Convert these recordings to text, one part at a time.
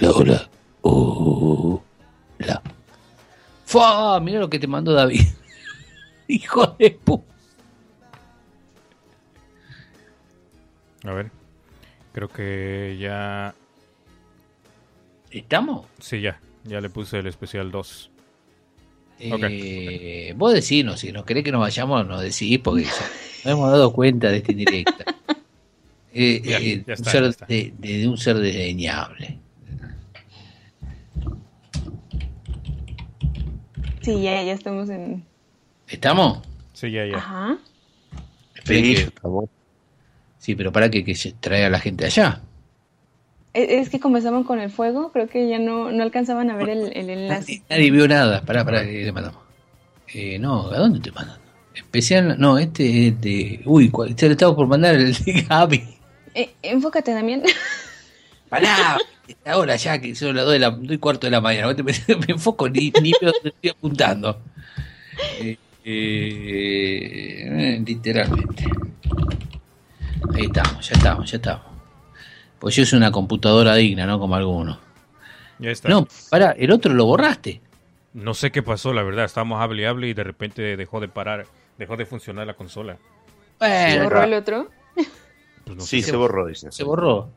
Hola, hola. Hola. Fua, mira lo que te mandó David. Hijo de pu. A ver. Creo que ya. ¿Estamos? Sí, ya. Ya le puse el especial 2. Eh, Vos decís, si nos querés que nos vayamos, nos decís, porque nos hemos dado cuenta de esta indirecta. Eh, Ya, eh, ya un está, ser ya está. De, de un ser desdeñable. Sí, ya, ya estamos en. ¿Estamos? Sí, ya, ya. Ajá. Sí, que- sí, pero para que, que se traiga a la gente allá. Es que comenzamos con el fuego, creo que ya no, no alcanzaban a ver el, el enlace. Nadie vio nada. Pará, pará, que le mandamos. Eh, no, ¿a dónde te mandan? Especial, no, este es de. Uy, cuál- te lo estaba por mandar el de Gaby. Eh, enfócate, Damián. Pará, ahora ya que son las 2 de la, dos y cuarto de la mañana, me, me enfoco ni, ni veo dónde estoy apuntando. Eh, eh, literalmente. Ahí estamos, ya estamos, ya estamos. Pues yo soy una computadora digna, ¿no? Como algunos. Ya está. No, pará, el otro lo borraste. No sé qué pasó, la verdad. Estábamos hable y hable y de repente dejó de parar, dejó de funcionar la consola. ¿Se borró el otro? Pues no Sí, sé. se borró, dice. se borró.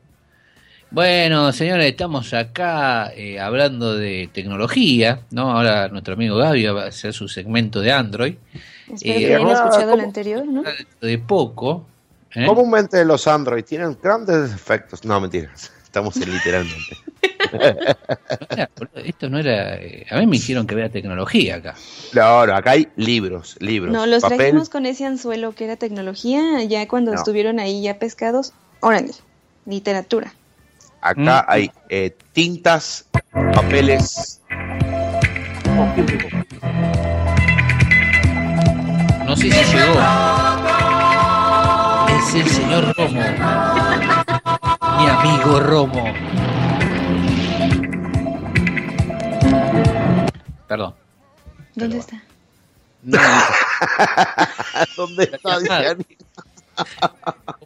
Bueno, señores, estamos acá eh, hablando de tecnología, ¿no? Ahora nuestro amigo Gaby va a hacer su segmento de Android. Espero Eh, que escuchado el anterior, ¿no? De poco. ¿eh? Comúnmente los Android tienen grandes defectos. No, mentira. Estamos en literalmente. Esto no era. eh, a mí me hicieron que vea tecnología acá. No, no, acá hay libros, libros. No, los papel. trajimos con ese anzuelo que era tecnología, ya cuando No. estuvieron ahí ya pescados. Órale, literatura. Acá Mm. hay eh, tintas, papeles. No sé si llegó. Es el señor Romo. Mi amigo Romo. Perdón. ¿Dónde está? No, ¿Dónde está?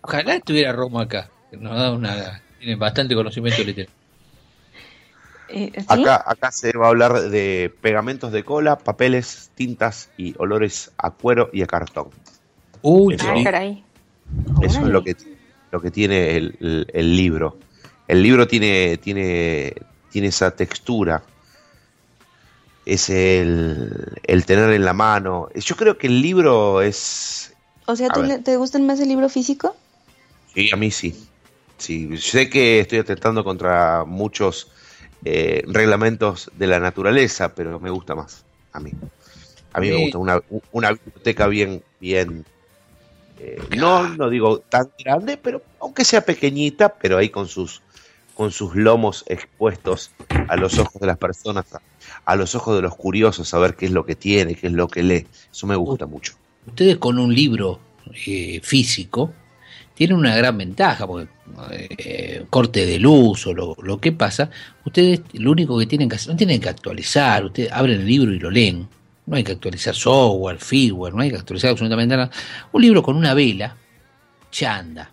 Ojalá estuviera Romo acá. que Nos da una. Tiene bastante conocimiento literario. Eh, ¿sí? Acá, acá se va a hablar de pegamentos de cola, papeles, tintas y olores a cuero y a cartón. Uy, Eso. Ah, caray. Eso es lo que, lo que tiene el, el- el libro. El libro tiene, tiene, tiene esa textura. Es el, el tener en la mano. Yo creo que el libro es. O sea, ¿tú ¿te gustan más el libro físico? Sí, a mí sí. Sí, sé que estoy atentando contra muchos eh, reglamentos de la naturaleza, pero me gusta más. A mí. A mí me gusta una, una biblioteca bien, bien. eh, no, no digo tan grande, pero aunque sea pequeñita, pero ahí con sus con sus lomos expuestos a los ojos de las personas, a, a los ojos de los curiosos, a ver qué es lo que tiene, qué es lo que lee. Eso me gusta mucho. Ustedes con un libro eh, físico tienen una gran ventaja, porque eh, corte de luz o lo, lo que pasa, ustedes lo único que tienen que hacer, no tienen que actualizar, ustedes abren el libro y lo leen. No hay que actualizar software, firmware, no hay que actualizar absolutamente nada. Un libro con una vela ya anda.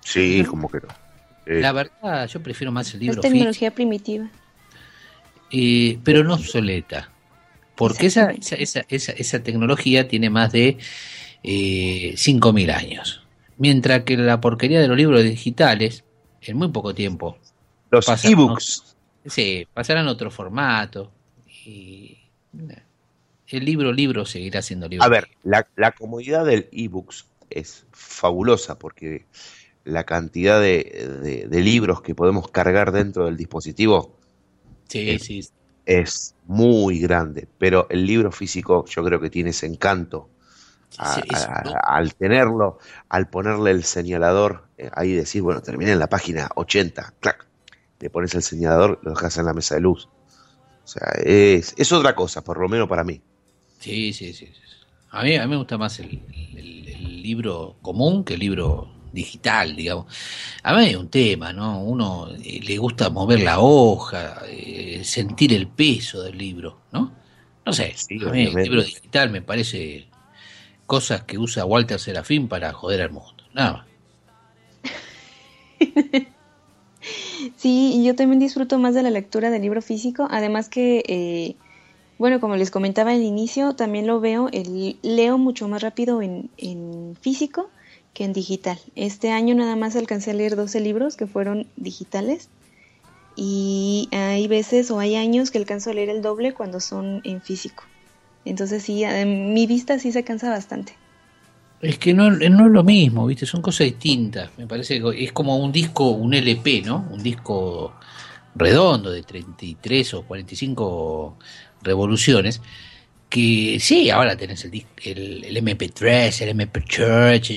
Sí, como que no. Eh, La verdad, yo prefiero más el Es libro físico. tecnología primitiva. Eh, pero no obsoleta. Porque esa, esa, esa, esa, esa tecnología tiene más de eh, 5.000 años. Mientras que la porquería de los libros digitales, en muy poco tiempo, los ebooks. sí, pasarán a otro formato. Y eh, el libro, libro seguirá siendo libro. A ver, la, la comodidad del ebooks es fabulosa porque la cantidad de, de- de libros que podemos cargar dentro del dispositivo Sí, eh, sí. es muy grande, pero el libro físico yo creo que tiene ese encanto. A- a- al tenerlo, al ponerle el señalador, eh, ahí decir, bueno, terminé en la página 80, clac, le pones el señalador, lo dejas en la mesa de luz. O sea, es, es otra cosa, por lo menos para mí. Sí, sí, sí. A mí, a mí me gusta más el, el- el libro común que el libro digital, digamos. A mí es un tema, ¿no? Uno eh, le gusta mover la hoja, eh, sentir el peso del libro, ¿no? No sé, Sí, a mí el libro digital me parece cosas que usa Walter Serafín para joder al mundo. Nada más. Sí, y yo también disfruto más de la lectura del libro físico, además que, eh, bueno, como les comentaba al inicio, también lo veo, el, leo mucho más rápido en, en físico que en digital. Este año nada más alcancé a leer 12 libros que fueron digitales y hay veces o hay años que alcanzo a leer el doble cuando son en físico. Entonces sí, mi vista sí se cansa bastante. Es que no, es lo mismo, ¿viste? Son cosas distintas. Me parece que es como un disco, un LP, ¿no? Un disco redondo de 33 o 45 revoluciones. Que sí, ahora tenés el, el, el MP3, el MP3,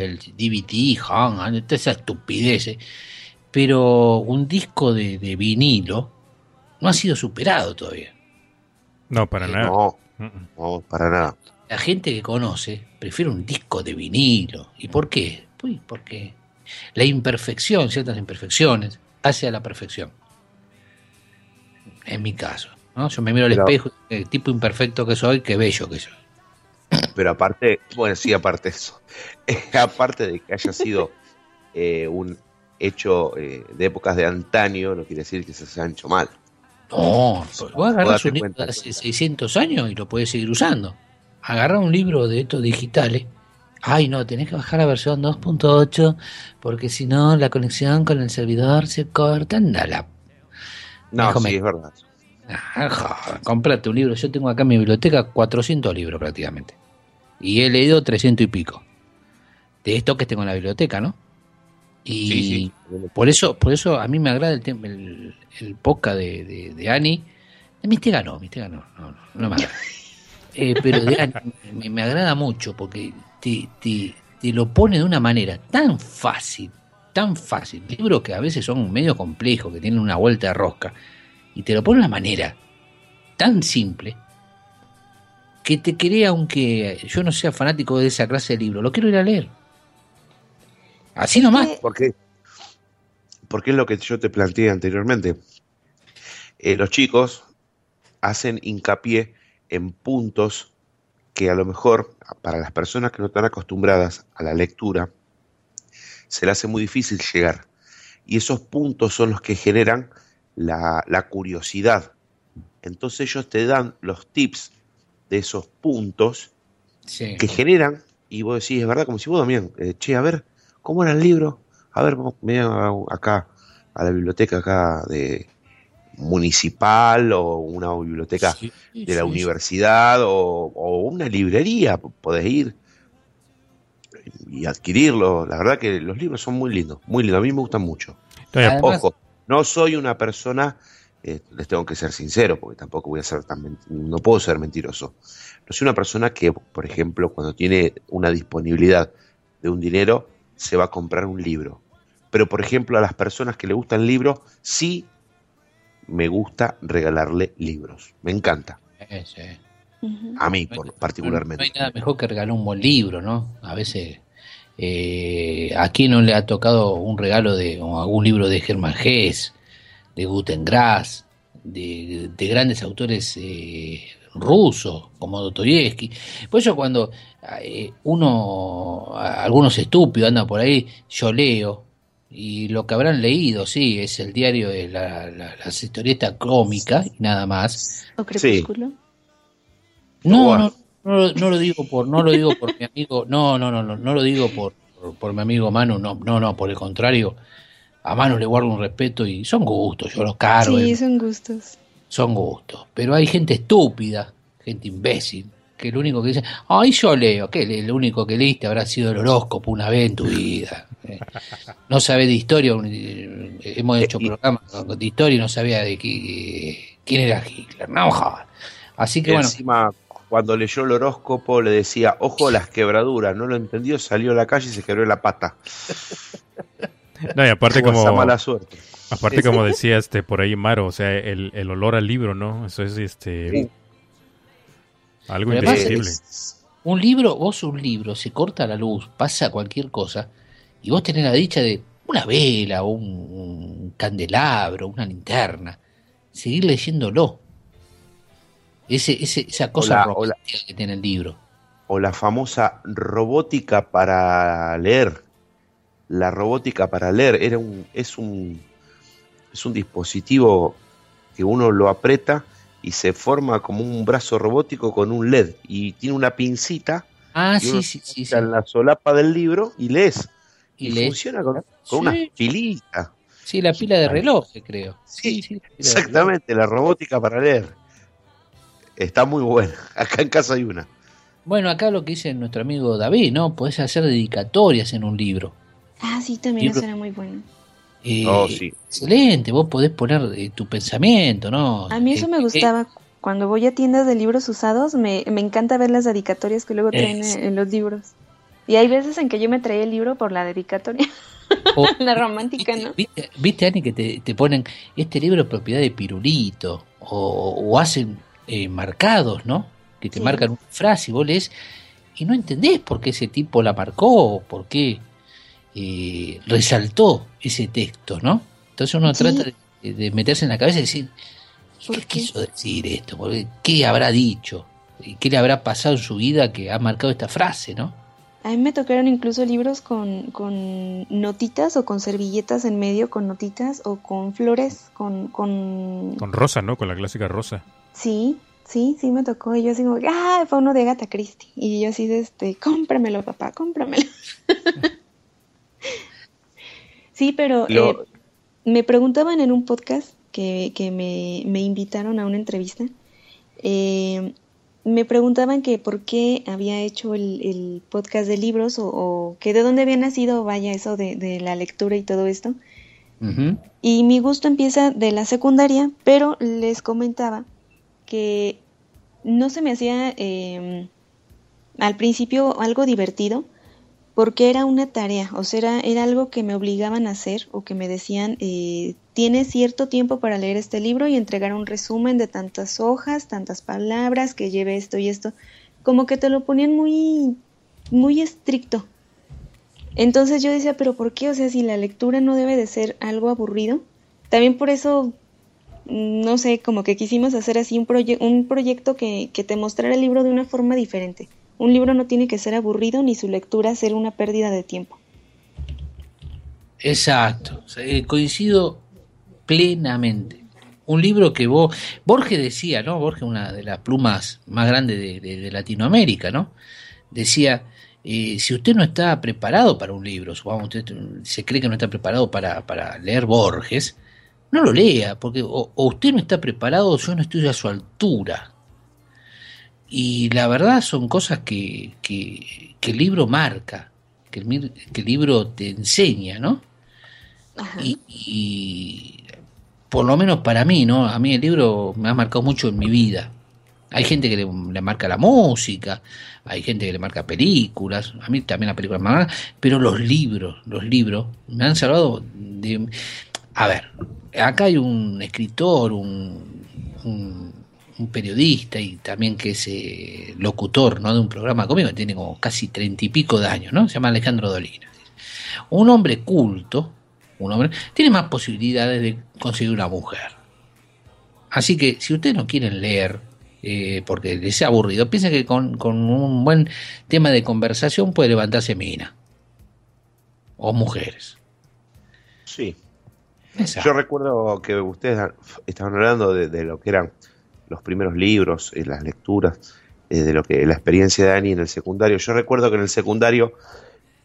el DVD, toda esa estupidez. Pero un disco de, de vinilo no ha sido superado todavía. No, para nada. No, no, para nada la gente que conoce prefiere un disco de vinilo. ¿Y por qué? Pues porque la imperfección, ciertas imperfecciones, hace a la perfección. En mi caso. ¿no? Yo me miro al espejo, el tipo imperfecto que soy, qué bello que soy. Pero aparte, bueno, sí, aparte de eso, aparte de que haya sido eh, un hecho eh, de épocas de antaño, no quiere decir que se haya hecho mal. No, vos agarrás un libro de hace 600 años y lo puedes seguir usando agarra un libro de estos digitales. Ay, no, tenés que bajar la versión 2.8 porque si no la conexión con el servidor se corta. Andala. No, sí, es verdad. Ah, comprate un libro. Yo tengo acá en mi biblioteca 400 libros prácticamente. Y he leído 300 y pico. De estos que tengo en la biblioteca, ¿no? Y sí, sí. por eso por eso a mí me agrada el, el, el podcast de, de, de Ani. Mistega no, Mistega no, no, no, no me agrada. Eh, pero me, agrada mucho porque te, te, lo pone de una manera tan fácil, tan fácil. Libros que a veces son medio complejos, que tienen una vuelta de rosca, y te lo pone de una manera tan simple que te crea, aunque yo no sea fanático de esa clase de libro, lo quiero ir a leer. Así nomás. Porque, porque es lo que yo te planteé anteriormente. Eh, los chicos hacen hincapié en puntos que a lo mejor para las personas que no están acostumbradas a la lectura se le hace muy difícil llegar. Y esos puntos son los que generan la, curiosidad. Entonces ellos te dan los tips de esos puntos que generan, y vos decís, es verdad, como si vos también, eh, che, a ver, ¿cómo era el libro? A ver, me acá a la biblioteca acá de, municipal o una biblioteca de la universidad o, una librería, podés ir y adquirirlo. La verdad que los libros son muy lindos, muy lindos. A mí me gustan mucho. Ojo, no soy una persona, eh, les tengo que ser sincero, porque tampoco voy a ser tan, no puedo ser mentiroso. No soy una persona que, por ejemplo, cuando tiene una disponibilidad de un dinero, se va a comprar un libro. Pero, por ejemplo, a las personas que le gustan el libro, sí me gusta regalarle libros. Me encanta. A mí, particularmente. No hay nada mejor que regalar un buen libro, ¿no? A veces. Eh, ¿A quién no le ha tocado un regalo de algún libro de Germán Hess, de Guten Grass, de, grandes autores eh, rusos como Dostoyevsky? Por eso cuando eh, uno, algunos estúpidos andan por ahí, yo leo, y lo que habrán leído, sí, es el diario de la, la, historieta cómica y nada más. ¿O Crepúsculo? No, no, no, lo digo por, no lo digo por mi amigo, no, no, no, no, no lo digo por, por, mi amigo Manu, no, no, no, por el contrario, a Manu le guardo un respeto y son gustos, yo los caro. Sí, son gustos. Son gustos, pero hay gente estúpida, gente imbécil, que lo único que dice, ay, yo leo, que lo único que leíste habrá sido el horóscopo una vez en tu vida. Eh, no sabe de historia, eh, hemos hecho programas de historia y no sabía de quién era Hitler, no, Así que bueno. Encima, cuando leyó el horóscopo le decía, ojo las quebraduras, no lo entendió, salió a la calle y se quebró la pata. No, y aparte como, mala suerte. Aparte como decía este por ahí Maro, o sea, el, el olor al libro, ¿no? Eso es este algo indescriptible. Un libro, vos un libro, se corta la luz, pasa cualquier cosa, y vos tenés la dicha de una vela, o un, candelabro, una linterna, seguir leyéndolo. Ese, ese, esa cosa que tiene el libro. O la famosa robótica para leer. la robótica para leer. Era un, es, un, es un dispositivo que uno lo aprieta y se forma como un brazo robótico con un LED y tiene una pincita. Ah, y sí, uno sí, sí, está sí. en la solapa del libro y lees. Y Y, lees. funciona con, con Sí. una pilita. Sí, la pila de reloj, creo. Sí, de Exactamente, la robótica para leer. Está muy buena. Acá en casa hay una. Bueno, acá lo que dice nuestro amigo David, ¿no? Podés hacer dedicatorias en un libro. Ah, sí, también Libro- eso era muy bueno. Eh, Oh, sí. Excelente, vos podés poner eh, tu pensamiento, ¿no? A mí eso Eh, me eh, gustaba. Cuando voy a tiendas de libros usados, me, me encanta ver las dedicatorias que luego traen Es- en los libros. Y hay veces en que yo me traía el libro por la dedicatoria, o- la romántica, ¿no? ¿Viste, viste, Ani, que te, te ponen este libro es propiedad de Pirulito? O, o hacen eh, marcados, ¿no? Que te Sí. marcan una frase y vos lees y no entendés por qué ese tipo la marcó o por qué eh, resaltó ese texto, ¿no? Entonces uno Sí. trata de, de meterse en la cabeza y decir, ¿y ¿Por ¿qué qué? quiso decir esto? ¿Por qué? ¿Qué habrá dicho? ¿Y ¿Qué le habrá pasado en su vida que ha marcado esta frase, no? A mí me tocaron incluso libros con, con notitas o con servilletas en medio, con notitas o con flores, con... con... Con Rosa, ¿no? Con la clásica Rosa. Sí, sí, sí me tocó. Y yo así como, ah, fue uno de Agatha Christie. Y yo así de este, cómpramelo, papá, cómpramelo. sí, pero Lo- eh, me preguntaban en un podcast que, que me, me invitaron a una entrevista. eh, me preguntaban que por qué había hecho el, el podcast de libros o, o que de dónde había nacido, vaya, eso de, de la lectura y todo esto. Y mi gusto empieza de la secundaria, pero les comentaba que no se me hacía eh, al principio algo divertido porque era una tarea, o sea, era, algo que me obligaban a hacer o que me decían, eh, tienes cierto tiempo para leer este libro y entregar un resumen de tantas hojas, tantas palabras, que lleve esto y esto, como que te lo ponían muy, muy estricto. Entonces yo decía, pero ¿por qué? O sea, si la lectura no debe de ser algo aburrido. También por eso, no sé, como que quisimos hacer así un, proye- un proyecto que, que te mostrara el libro de una forma diferente. Un libro no tiene que ser aburrido ni su lectura ser una pérdida de tiempo. Exacto, coincido plenamente. Un libro que vos, Borges decía, ¿no? Borges, una de las plumas más grandes de, de- Latinoamérica, ¿no? Decía, eh, si usted no está preparado para un libro, supongamos usted se cree que no está preparado para, para leer Borges, no lo lea, porque o usted no está preparado o yo no estoy a su altura. Y la verdad son cosas que, que, que el libro marca, que el, que el libro te enseña, ¿no? Y, y por lo menos para mí, ¿no? A mí el libro me ha marcado mucho en mi vida. Hay gente que le, le marca la música, hay gente que le marca películas, a mí también la película me marca, pero los libros, los libros me han salvado de... A ver, acá hay un escritor, un, un, un periodista y también que es eh, locutor ¿no? de un programa conmigo, que tiene como casi treinta y pico de años, ¿no? Se llama Alejandro Dolina. Un hombre culto, un hombre, tiene más posibilidades de conseguir una mujer. Así que si ustedes no quieren leer, eh, porque les sea aburrido, piensen que con, con un buen tema de conversación puede levantarse mina. O mujeres. Sí. Yo recuerdo que ustedes estaban hablando de, de lo que eran los primeros libros, y las lecturas, eh, de lo que la experiencia de Dani en el secundario. Yo recuerdo que en el secundario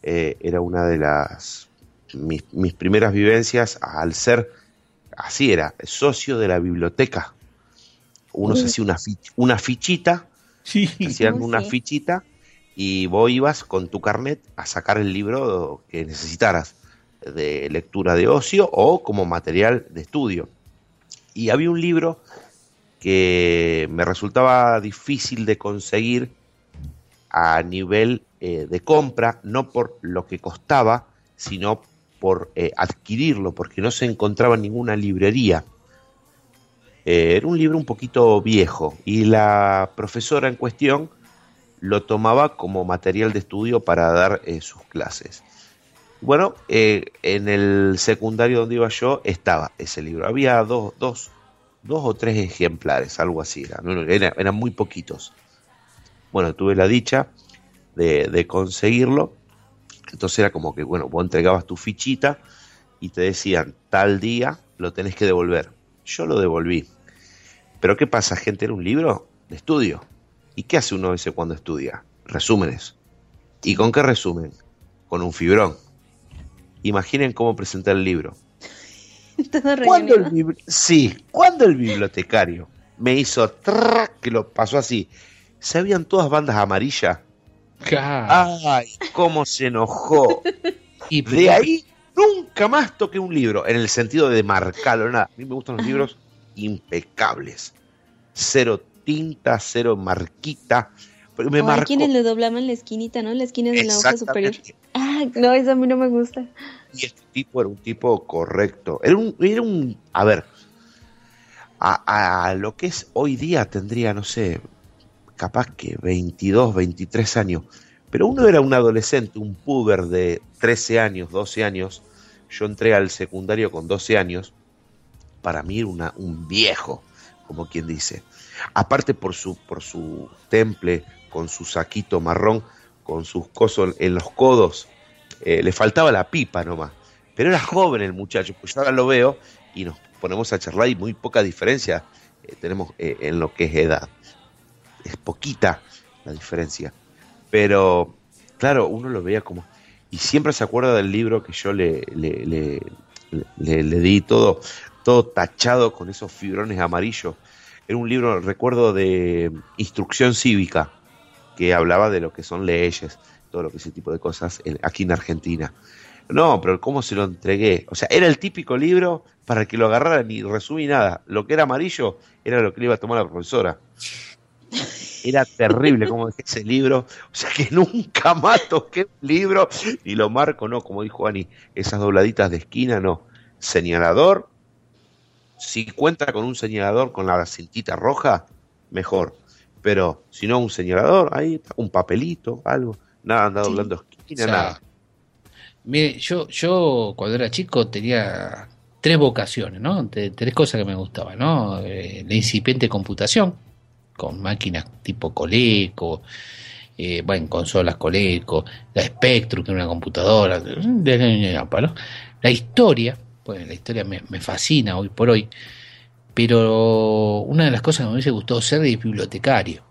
eh, era una de las mis, mis primeras vivencias al ser así era socio de la biblioteca. Uno se hacía una, fich- una fichita, Sí. hacían una sí. fichita y vos ibas con tu carnet a sacar el libro que necesitaras de lectura de ocio o como material de estudio. Y había un libro que me resultaba difícil de conseguir a nivel eh, de compra, no por lo que costaba, sino por eh, adquirirlo, porque no se encontraba en ninguna librería. Eh, era un libro un poquito viejo y la profesora en cuestión lo tomaba como material de estudio para dar sus clases. Bueno, en el secundario donde iba yo estaba ese libro. Había dos, dos, dos o tres ejemplares, algo así. Era, no, no, era- eran muy poquitos. Bueno, tuve la dicha de, conseguirlo. Entonces era como que, bueno, vos entregabas tu fichita y te decían, tal día lo tenés que devolver. Yo lo devolví. Pero ¿qué pasa, gente? Era un libro de estudio. ¿Y qué hace uno ese cuando estudia? Resúmenes. ¿Y con qué resumen? Con un fibrón. Imaginen cómo presentar el libro. ¿Cuándo el sí, cuando el bibliotecario me hizo que lo pasó así, ¿sabían todas bandas amarillas? Ay, cómo se enojó. Y de ahí nunca más toqué un libro, en el sentido de marcarlo, nada. A mí me gustan los libros impecables. Cero tinta, cero marquita. Me Hay quienes le doblaban la esquinita, ¿no? La esquina de la hoja superior. Ah, no, eso a mí no me gusta. Y este tipo era un tipo correcto. Era un, era un a ver, a, a lo que es hoy día tendría, no sé, capaz que 22, 23 años. Pero uno era un adolescente, un puber de 13 años, 12 años. Yo entré al secundario con 12 años. Para mí era un viejo, como quien dice. Aparte por su, por su temple, con su saquito marrón, con sus cosos en los codos. Eh, le faltaba la pipa nomás. Pero era joven el muchacho, pues ahora lo veo y nos ponemos a charlar y muy poca diferencia eh, tenemos eh, en lo que es edad. Es poquita la diferencia. Pero, claro, uno lo veía como... Y siempre se acuerda del libro que yo le, le, le, le di todo, todo tachado con esos fibrones amarillos. Era un libro, recuerdo, de instrucción cívica, que hablaba de lo que son leyes, todo lo que ese tipo de cosas aquí en Argentina. No, pero ¿cómo se lo entregué? O sea, era el típico libro para que lo agarraran y resumí nada. Lo que era amarillo era lo que le iba a tomar la profesora. Era terrible como dejé ese libro. O sea que nunca más toqué un libro y lo marco, no, como dijo Ani, esas dobladitas de esquina, no. Señalador, si cuenta con un señalador con la cintita roja, mejor. Pero si no, un señalador, ahí está, un papelito, algo. Nada, anda doblando esquina, nada. Mire, yo, yo cuando era chico tenía tres vocaciones, ¿no? Tres cosas que me gustaban, ¿no? Eh, la incipiente computación, con máquinas tipo Coleco, eh, bueno, consolas Coleco, la Spectrum, que era una computadora, la historia, pues la historia me, fascina hoy por hoy, pero una de las cosas que me hubiese gustado ser es bibliotecario,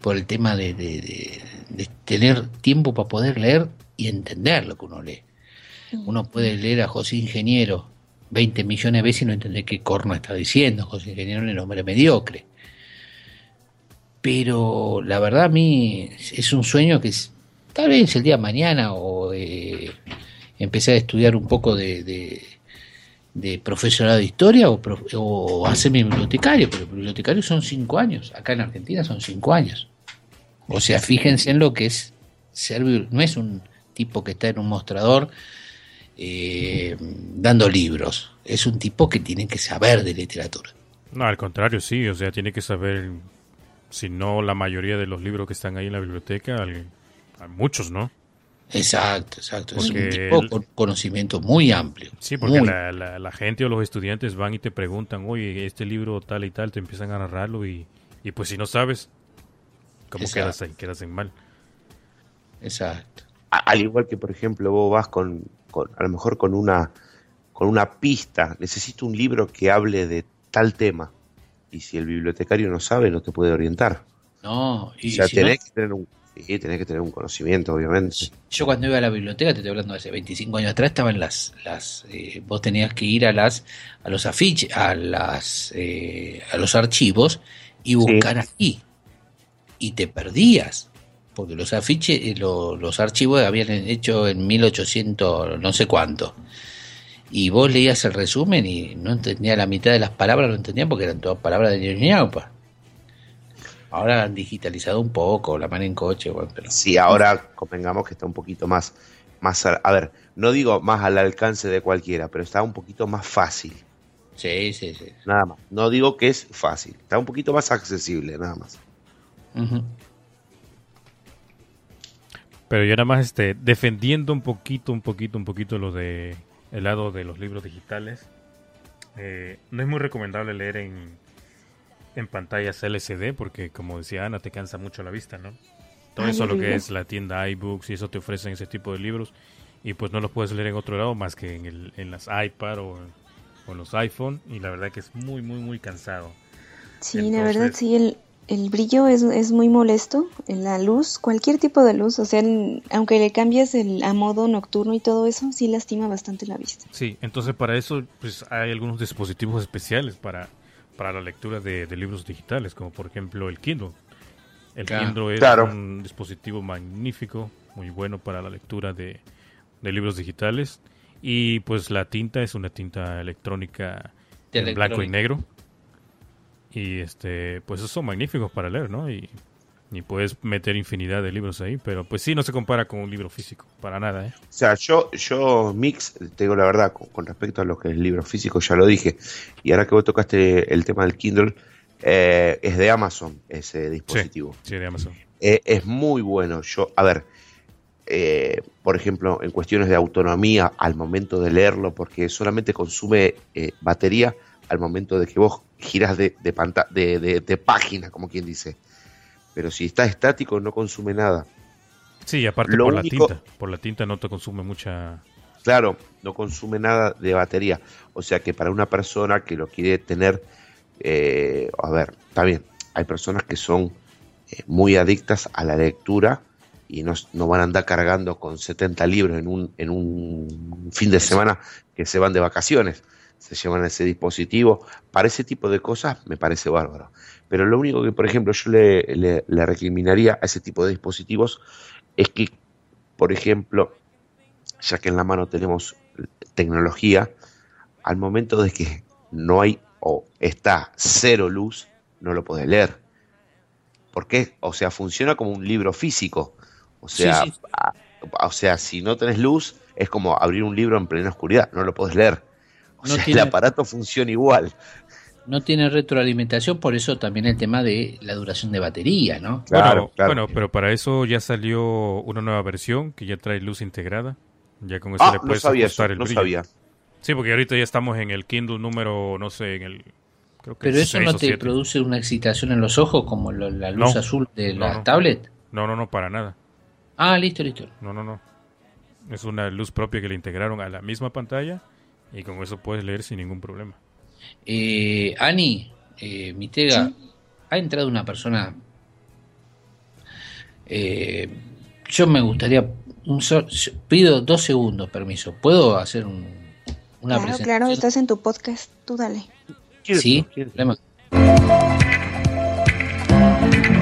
por el tema de, de tener tiempo para poder leer y entender lo que uno lee. Uno puede leer a José Ingeniero 20 millones de veces y no entender qué corno está diciendo. José Ingeniero es el hombre mediocre. Pero la verdad a mí es un sueño que es, tal vez el día de mañana o eh, empecé a estudiar un poco de, de, profesorado de historia o, o bibliotecario, pero bibliotecario son cinco años. Acá en Argentina son cinco años. O sea, fíjense en lo que es ser, no es un tipo que está en un mostrador eh, dando libros, es un tipo que tiene que saber de literatura. No, al contrario, sí, o sea, tiene que saber, si no la mayoría de los libros que están ahí en la biblioteca, hay, muchos, ¿no? Exacto, exacto. es un tipo con conocimiento muy amplio. Sí, porque la, gente o los estudiantes van y te preguntan, oye, este libro tal y tal, te empiezan a narrarlo y, y pues si no sabes, ¿cómo quedas, quedas en mal? Exacto. Al igual que, por ejemplo, vos vas con, a lo mejor con una, con una pista, necesito un libro que hable de tal tema. Y si el bibliotecario no sabe, no te puede orientar. No, y o sea, tenés, que tener un, sí, tenés que tener un conocimiento, obviamente. Yo cuando iba a la biblioteca, te estoy hablando de hace 25 años atrás, estaban las, las eh, vos tenías que ir a las, a los afiches, a las, eh, a los archivos y buscar aquí. Y te perdías porque los afiches, eh, los archivos habían hecho en 1800 no sé cuánto. Y vos leías el resumen y no entendía la mitad de las palabras, no entendía porque eran todas palabras de ñaupa. Ahora han digitalizado un poco, la mano en coche. Bueno, pero... Sí, ahora convengamos que está un poquito más, más, a, a ver, no digo más al alcance de cualquiera, pero está un poquito más fácil. Sí, sí, sí. Nada más. No digo que es fácil, está un poquito más accesible, nada más. Pero yo nada más este, defendiendo un poquito, un poquito, un poquito lo de el lado de los libros digitales. Eh, no es muy recomendable leer en, en pantallas LCD porque como decía Ana te cansa mucho la vista, ¿no? todo eso lo que es la tienda iBooks y eso te ofrecen ese tipo de libros y pues no los puedes leer en otro lado más que en, el, en las iPad o, en los iPhone y la verdad que es muy muy muy cansado. Sí, la verdad sí, el, el brillo es, es, muy molesto, en la luz, cualquier tipo de luz, o sea, aunque le cambies el, a modo nocturno y todo eso, sí lastima bastante la vista. Sí, entonces para eso pues hay algunos dispositivos especiales para, para la lectura de, libros digitales, como por ejemplo el Kindle. El Kindle es un dispositivo magnífico, muy bueno para la lectura de, de libros digitales. Y pues la tinta es una tinta electrónica en blanco y negro. Y este, pues son magníficos para leer, ¿no? Y, puedes meter infinidad de libros ahí, pero pues sí, no se compara con un libro físico, para nada, ¿eh? O sea, yo, yo Mix, te digo la verdad, con, respecto a lo que es el libro físico, ya lo dije. Y ahora que vos tocaste el tema del Kindle, eh, es de Amazon ese dispositivo. Sí, de Amazon. Eh, es muy bueno. Yo, a ver, eh, por ejemplo, en cuestiones de autonomía al momento de leerlo, porque solamente consume eh, batería al momento de que vos giras de, de, de, página, como quien dice. Pero si está estático, no consume nada. Sí, aparte por la tinta. Por la tinta no te consume mucha. Claro, no consume nada de batería. O sea que para una persona que lo quiere tener. Eh, a ver, está bien. Hay personas que son muy adictas a la lectura y no, van a andar cargando con 70 libros en un, en un fin de semana que se van de vacaciones. Se llevan ese dispositivo. Para ese tipo de cosas me parece bárbaro. Pero lo único que, por ejemplo, yo le, le, recriminaría a ese tipo de dispositivos es que, por ejemplo, ya que en la mano tenemos tecnología, al momento de que no hay o está cero luz, no lo puedes leer. ¿Por qué? O sea, funciona como un libro físico. O sea, o sea, si no tenés luz, es como abrir un libro en plena oscuridad, no lo podés leer. O sea, el aparato funciona igual. No tiene retroalimentación, por eso también el tema de la duración de batería, ¿no? Claro, bueno, pero para eso ya salió una nueva versión que ya trae luz integrada. Ya con eso ah, le puedes ajustar el no Sabía. Sí, porque ahorita ya estamos en el Kindle número, no sé, en el pero eso no te produce una excitación en los ojos como la luz azul de la tablet. No, no, no, para nada. Ah, listo, listo. No, no, no. Es una luz propia que le integraron a la misma pantalla y con eso puedes leer sin ningún problema. Eh, Ani, eh, Mitega, ha entrado una persona. Eh, yo me gustaría. Un pido dos segundos, permiso. ¿Puedo hacer un, una claro, Claro, estás en tu podcast. Tú dale. Sí, problema.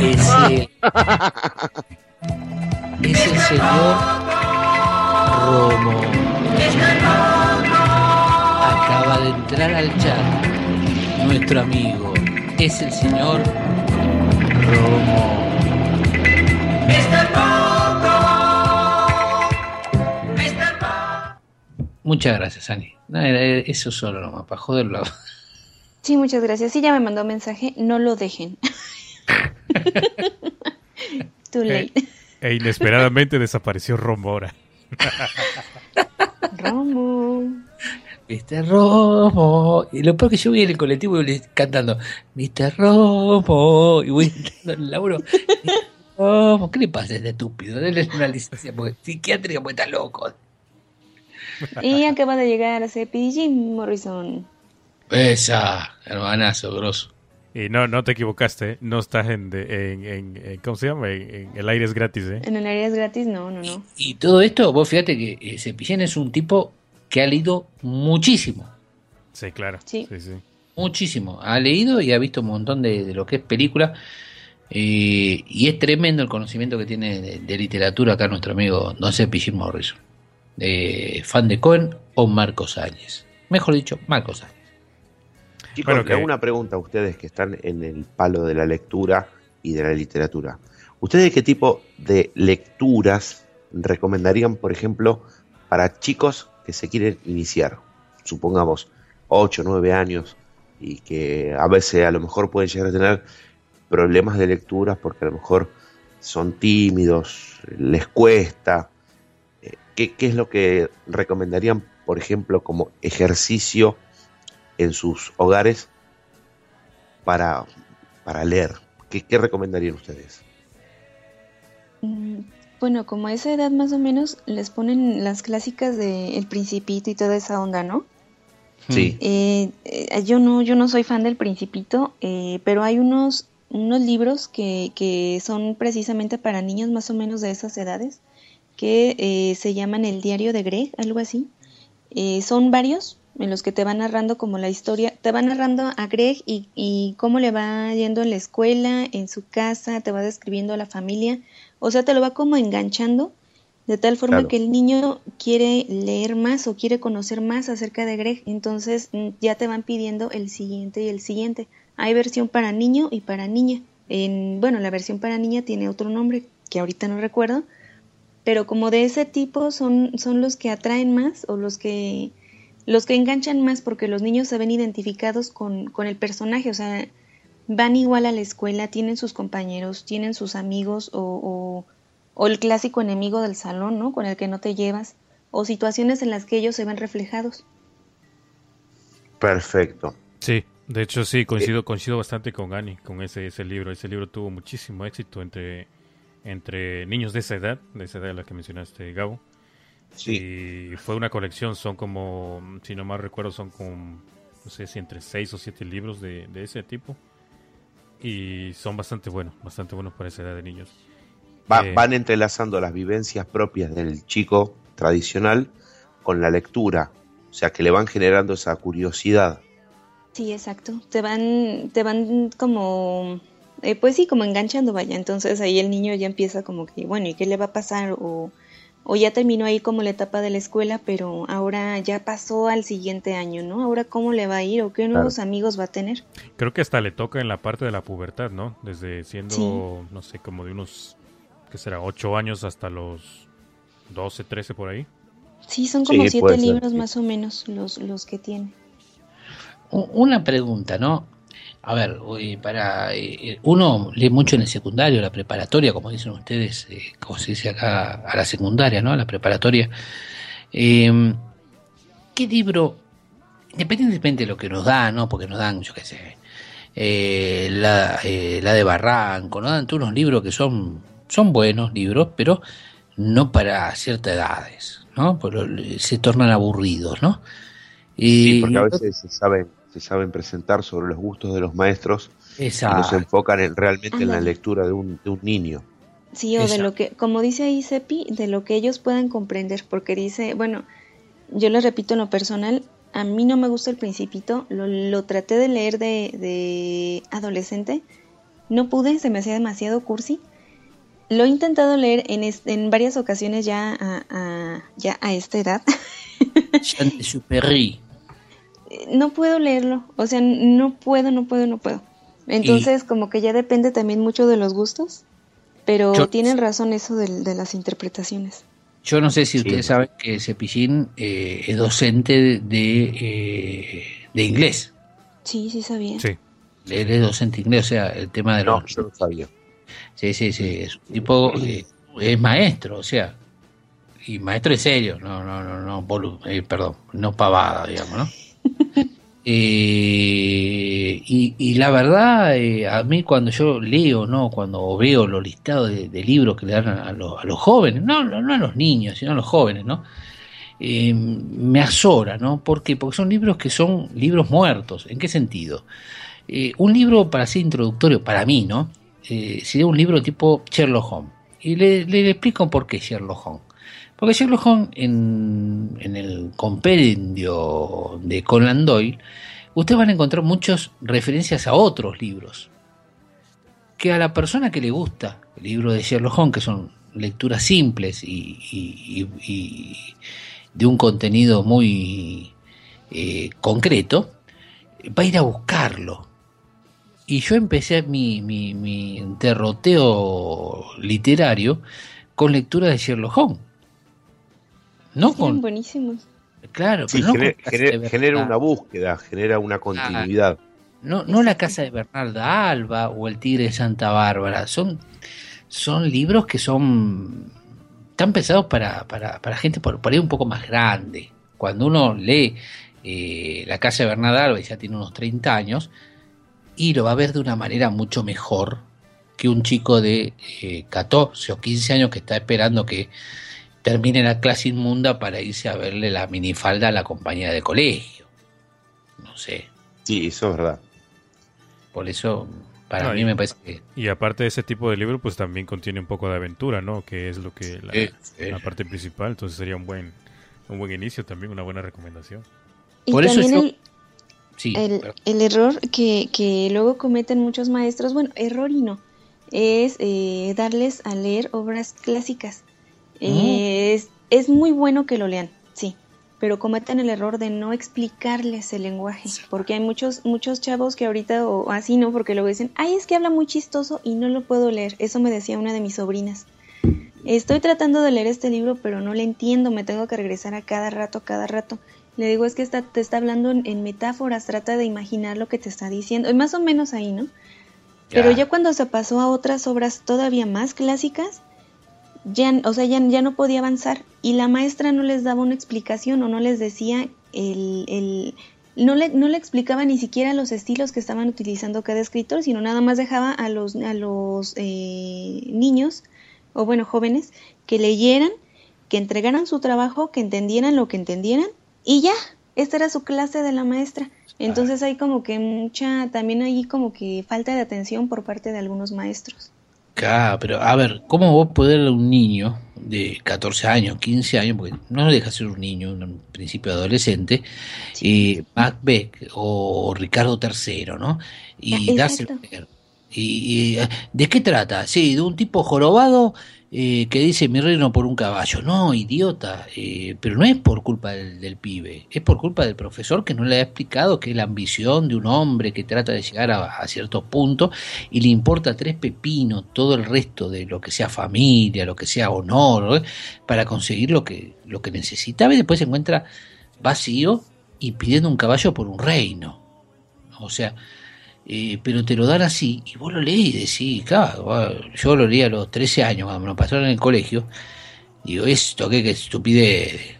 Ese. es el señor Romo. Acaba de entrar al chat nuestro amigo. Es el señor Romo. Muchas gracias, Ani. eso solo nomás, para joderlo. Sí, muchas gracias. Sí, ya me mandó mensaje. No lo dejen. Too late. E inesperadamente desapareció Romora. Romo. Mr. Romo. Y lo peor que yo voy en el colectivo y cantando Mr. Romo. Y voy en el laburo. Romo, ¿qué le pasa a este estúpido? Dale una licencia porque psiquiátrica porque está loco. Y acaba de llegar a Jim Morrison. Esa, hermanazo, grosso. Y no, no te equivocaste, ¿eh? no estás en, en, ¿cómo se llama? En, el aire es gratis, ¿eh? En el aire es gratis, no, no, no. Y, todo esto, vos fíjate que eh, Cepillén es un tipo que ha leído muchísimo. Sí, claro. Sí. sí, Muchísimo. Ha leído y ha visto un montón de, lo que es película. Eh, y es tremendo el conocimiento que tiene de, literatura acá nuestro amigo Don Cepillín Morrison. fan de Cohen o Marcos Áñez. Mejor dicho, Marcos Áñez. Chicos, bueno, hago una pregunta a ustedes que están en el palo de la lectura y de la literatura. ¿Ustedes qué tipo de lecturas recomendarían, por ejemplo, para chicos se quieren iniciar? Supongamos 8, 9 años y que a veces a lo mejor pueden llegar a tener problemas de lectura porque a lo mejor son tímidos, les cuesta. Eh, ¿Qué, qué es lo que recomendarían, por ejemplo, como ejercicio? en sus hogares para, para leer? ¿Qué, recomendarían ustedes? Mm, bueno, como a esa edad más o menos les ponen las clásicas de El Principito y toda esa onda, ¿no? Sí. Eh, eh, yo no, yo no soy fan del Principito, eh, pero hay unos, unos libros que, que, son precisamente para niños más o menos de esas edades, que se llaman El Diario de Greg, algo así. son varios en los que te van narrando como la historia, te va narrando a Greg y, y cómo le va yendo en la escuela, en su casa, te va describiendo a la familia o sea, te lo va como enganchando de tal forma que el niño quiere leer más o quiere conocer más acerca de Greg. Entonces mm, ya te van pidiendo el siguiente y el siguiente. Hay versión para niño y para niña. En, bueno, la versión para niña tiene otro nombre que ahorita no recuerdo, pero como de ese tipo son, son los que atraen más o los que los que enganchan más porque los niños se ven identificados con, con el personaje, o sea, van igual a la escuela, tienen sus compañeros, tienen sus amigos o, o, el clásico enemigo del salón, ¿no? Con el que no te llevas, o situaciones en las que ellos se ven reflejados. Perfecto. Sí, de hecho sí, coincido, coincido bastante con Gani, con ese, ese libro. Ese libro tuvo muchísimo éxito entre, entre niños de esa edad, de esa edad a la que mencionaste, Gabo. Sí. Y fue una colección, son como, si no mal recuerdo, son como, no sé si entre seis o siete libros de, de ese tipo y son bastante buenos, bastante buenos para esa edad de niños. Eh, van entrelazando las vivencias propias del chico tradicional con la lectura, o sea que le van generando esa curiosidad. Sí, exacto. Te van, te van como, eh, pues sí, como enganchando, vaya. Entonces ahí el niño ya empieza como que, bueno, ¿y qué le va a pasar? O o ya terminó ahí como la etapa de la escuela, pero ahora ya pasó al siguiente año, ¿no? Ahora cómo le va a ir o qué nuevos amigos va a tener. Creo que hasta le toca en la parte de la pubertad, ¿no? Desde siendo, no sé, como de unos, ¿qué será? 8 años hasta los 12, 13 por ahí. Sí, son como siete libros más o menos los, los que tiene. Una pregunta, ¿no? A ver, para eh, uno lee mucho en el secundario, la preparatoria, como dicen ustedes, eh, como se dice acá, a la secundaria, ¿no? A la preparatoria. Em, ¿Qué libro, independientemente de lo que nos dan, ¿no? Porque nos dan, yo qué sé, eh, la, la, de Barranco, nos dan todos unos libros que son, son buenos libros, pero no para ciertas edades, ¿no? se tornan aburridos, ¿no? Sí, porque a veces se saben se saben presentar sobre los gustos de los maestros Exacto. y nos enfocan en, realmente en la lectura de un, de un niño. Sí, o de lo que, como dice ahí Sepi, de lo que ellos puedan comprender, porque dice, bueno, yo le repito en lo personal, a mí no me gusta el principito, lo, lo traté de leer de, de, adolescente, no pude, se me hacía demasiado cursi. Lo he intentado leer en, en varias ocasiones ya a, a, ya a esta edad. No puedo leerlo, o sea, no puedo, no puedo, no puedo. Entonces, como que ya depende también mucho de los gustos, pero tienen razón eso de, las interpretaciones. Yo no sé si ustedes saben que Cepillín eh, es docente de, eh, de, inglés. Sí, sí sabía. Sí. Él es docente de inglés, o sea, el tema de los... No, yo no sabía. Sí, sí, sí, es un tipo, eh, es maestro, o sea, y maestro es serio, no, no, no, no, perdón, no pavada, digamos, ¿no? Eh, y, la verdad, eh, a mí cuando yo leo, no, cuando veo los listados de, libros que le dan a, los jóvenes, no, no, a los niños, sino a los jóvenes, ¿no? Eh, me azora, ¿no? ¿Por qué? Porque son libros que son libros muertos. ¿En qué sentido? un libro para ser introductorio, para mí, ¿no? sería un libro tipo Sherlock Holmes. Y le, le explico por qué Sherlock Holmes. Porque Sherlock Holmes en, el compendio de Conan Doyle, ustedes van a encontrar muchas referencias a otros libros. Que a la persona que le gusta el libro de Sherlock Holmes, que son lecturas simples y, de un contenido muy eh, concreto, va a ir a buscarlo. Y yo empecé mi, mi, mi derroteo literario con lectura de Sherlock Holmes no con... buenísimos. Claro, genera, una búsqueda, genera una continuidad. No, no la casa de Bernarda Alba o el Tigre de Santa Bárbara, son, son libros que son tan pesados para, para, para gente por, por, ahí un poco más grande. Cuando uno lee eh, La casa de Bernarda Alba y ya tiene unos 30 años, y lo va a ver de una manera mucho mejor que un chico de 14 o 15 años que está esperando que termine la clase inmunda para irse a verle la minifalda a la compañía de colegio. No sé. Sí, eso es verdad. Por eso, para mí me parece que... Y aparte de ese tipo de libro, pues también contiene un poco de aventura, ¿no? Que es lo que la, parte principal. Entonces sería un buen, un buen inicio también, una buena recomendación. Por eso el, sí, el, el, error que, que luego cometen muchos maestros, bueno, error y no, es eh, darles a leer obras clásicas es, es muy bueno que lo lean, sí, pero cometen el error de no explicarles el lenguaje, porque hay muchos muchos chavos que ahorita o así no, porque luego dicen, "Ay, es que habla muy chistoso y no lo puedo leer." Eso me decía una de mis sobrinas. Estoy tratando de leer este libro, pero no le entiendo, me tengo que regresar a cada rato, cada rato. Le digo, es que está, te está hablando en, metáforas, trata de imaginar lo que te está diciendo, y más o menos ahí, ¿no? Pero ya cuando se pasó a otras obras todavía más clásicas, ya, o sea, ya, ya no podía avanzar y la maestra no les daba una explicación o no les decía el, el no le, no le explicaba ni siquiera los estilos que estaban utilizando cada escritor, sino nada más dejaba a los, a los eh, niños, o bueno, jóvenes, que leyeran, que entregaran su trabajo, que entendieran lo que entendieran, y ya, esta era su clase de la maestra. Entonces hay como que mucha, también hay como que falta de atención por parte de algunos maestros. Claro, pero a ver, ¿cómo vos poder un niño de 14 años, 15 años, porque no deja ser un niño, un principio adolescente, y Macbeth o Ricardo III, ¿no? Y darse y, ¿De qué trata? Sí, de un tipo jorobado eh, que dice mi reino por un caballo. No, idiota, eh, pero no es por culpa del, pibe, es por culpa del profesor que no le ha explicado que es la ambición de un hombre que trata de llegar a, a ciertos puntos y le importa tres pepinos todo el resto de lo que sea familia, lo que sea honor, ¿eh? para conseguir lo que, lo que necesitaba y después se encuentra vacío y pidiendo un caballo por un reino. O sea, eh, pero te lo dan así, y vos lo lees y decís, claro, yo lo leí a los 13 años, cuando me lo pasaron en el colegio, digo, esto, qué, qué estupidez.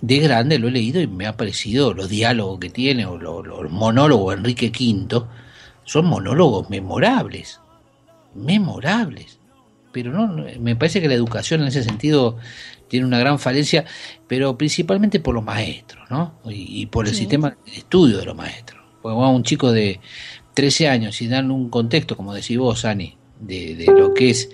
De grande lo he leído y me ha parecido los diálogos que tiene, o los, monólogos de Enrique V, son monólogos memorables, memorables. Pero no, me parece que la educación en ese sentido tiene una gran falencia, pero principalmente por los maestros, ¿no? Y, por el sistema de estudio de los maestros. Porque un chico de 13 años y darle un contexto, como decís vos, Ani, de, lo que es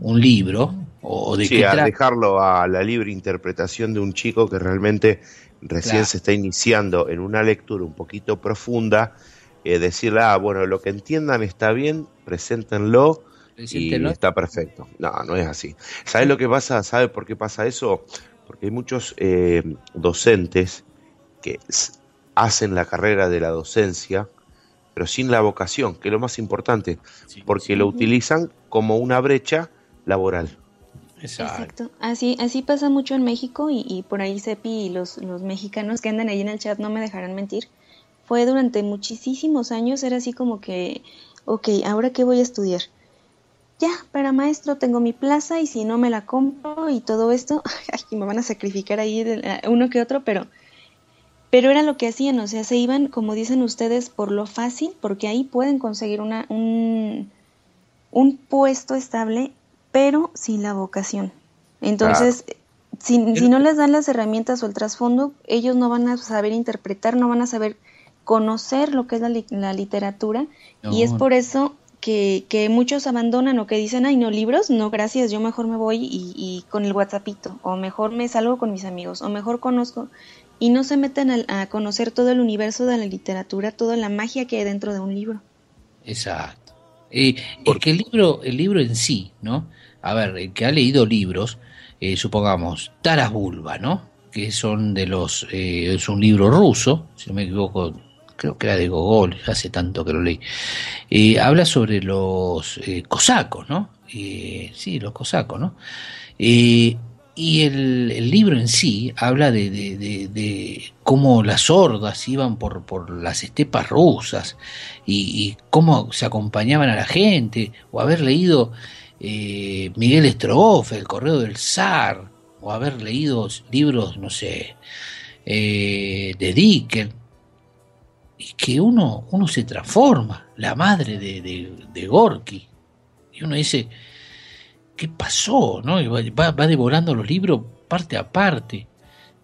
un libro, o de sí, a dejarlo a la libre interpretación de un chico que realmente recién se está iniciando en una lectura un poquito profunda, eh, decirle, ah, bueno, lo que entiendan está bien, preséntenlo y está perfecto. No, no es así. ¿Sabes lo que pasa? ¿Sabe por qué pasa eso? Porque hay muchos eh, docentes que hacen la carrera de la docencia pero sin la vocación, que es lo más importante, porque lo utilizan como una brecha laboral. Exacto. Así, así pasa mucho en México y, por ahí Sepi y los, los mexicanos que andan ahí en el chat no me dejarán mentir. Fue durante muchísimos años, era así como que, ok, ahora qué voy a estudiar. Ya, para maestro tengo mi plaza y si no me la compro y todo esto, ay, me van a sacrificar ahí uno que otro, pero pero era lo que hacían, o sea, se iban, como dicen ustedes, por lo fácil, porque ahí pueden conseguir una, un, un puesto estable, pero sin la vocación. Entonces, si, si, no les dan las herramientas o el trasfondo, ellos no van a saber interpretar, no van a saber conocer lo que es la, la literatura, y es por eso que, que, muchos abandonan o que dicen, ay, no, libros, no, gracias, yo mejor me voy y, y con el WhatsAppito, o mejor me salgo con mis amigos, o mejor conozco y no se meten a, conocer todo el universo de la literatura, toda la magia que hay dentro de un libro. Exacto. Eh, porque el libro, el libro en sí, ¿no? A ver, el que ha leído libros, eh, supongamos, Taras Bulba, ¿no? Que son de los, eh, es un libro ruso, si no me equivoco, creo que era de Gogol, hace tanto que lo leí. Eh, habla sobre los cosacos, ¿no? sí, los cosacos, ¿no? Y el, libro en sí habla de, cómo las hordas iban por, por las estepas rusas y, cómo se acompañaban a la gente, o haber leído eh, Miguel Strogoff, El Correo del Zar, o haber leído libros, no sé, eh, de Dickens, y que uno, uno se transforma, la madre de, de, Gorky, Y uno dice, ¿qué pasó? ¿no? va, va devorando los libros parte a parte.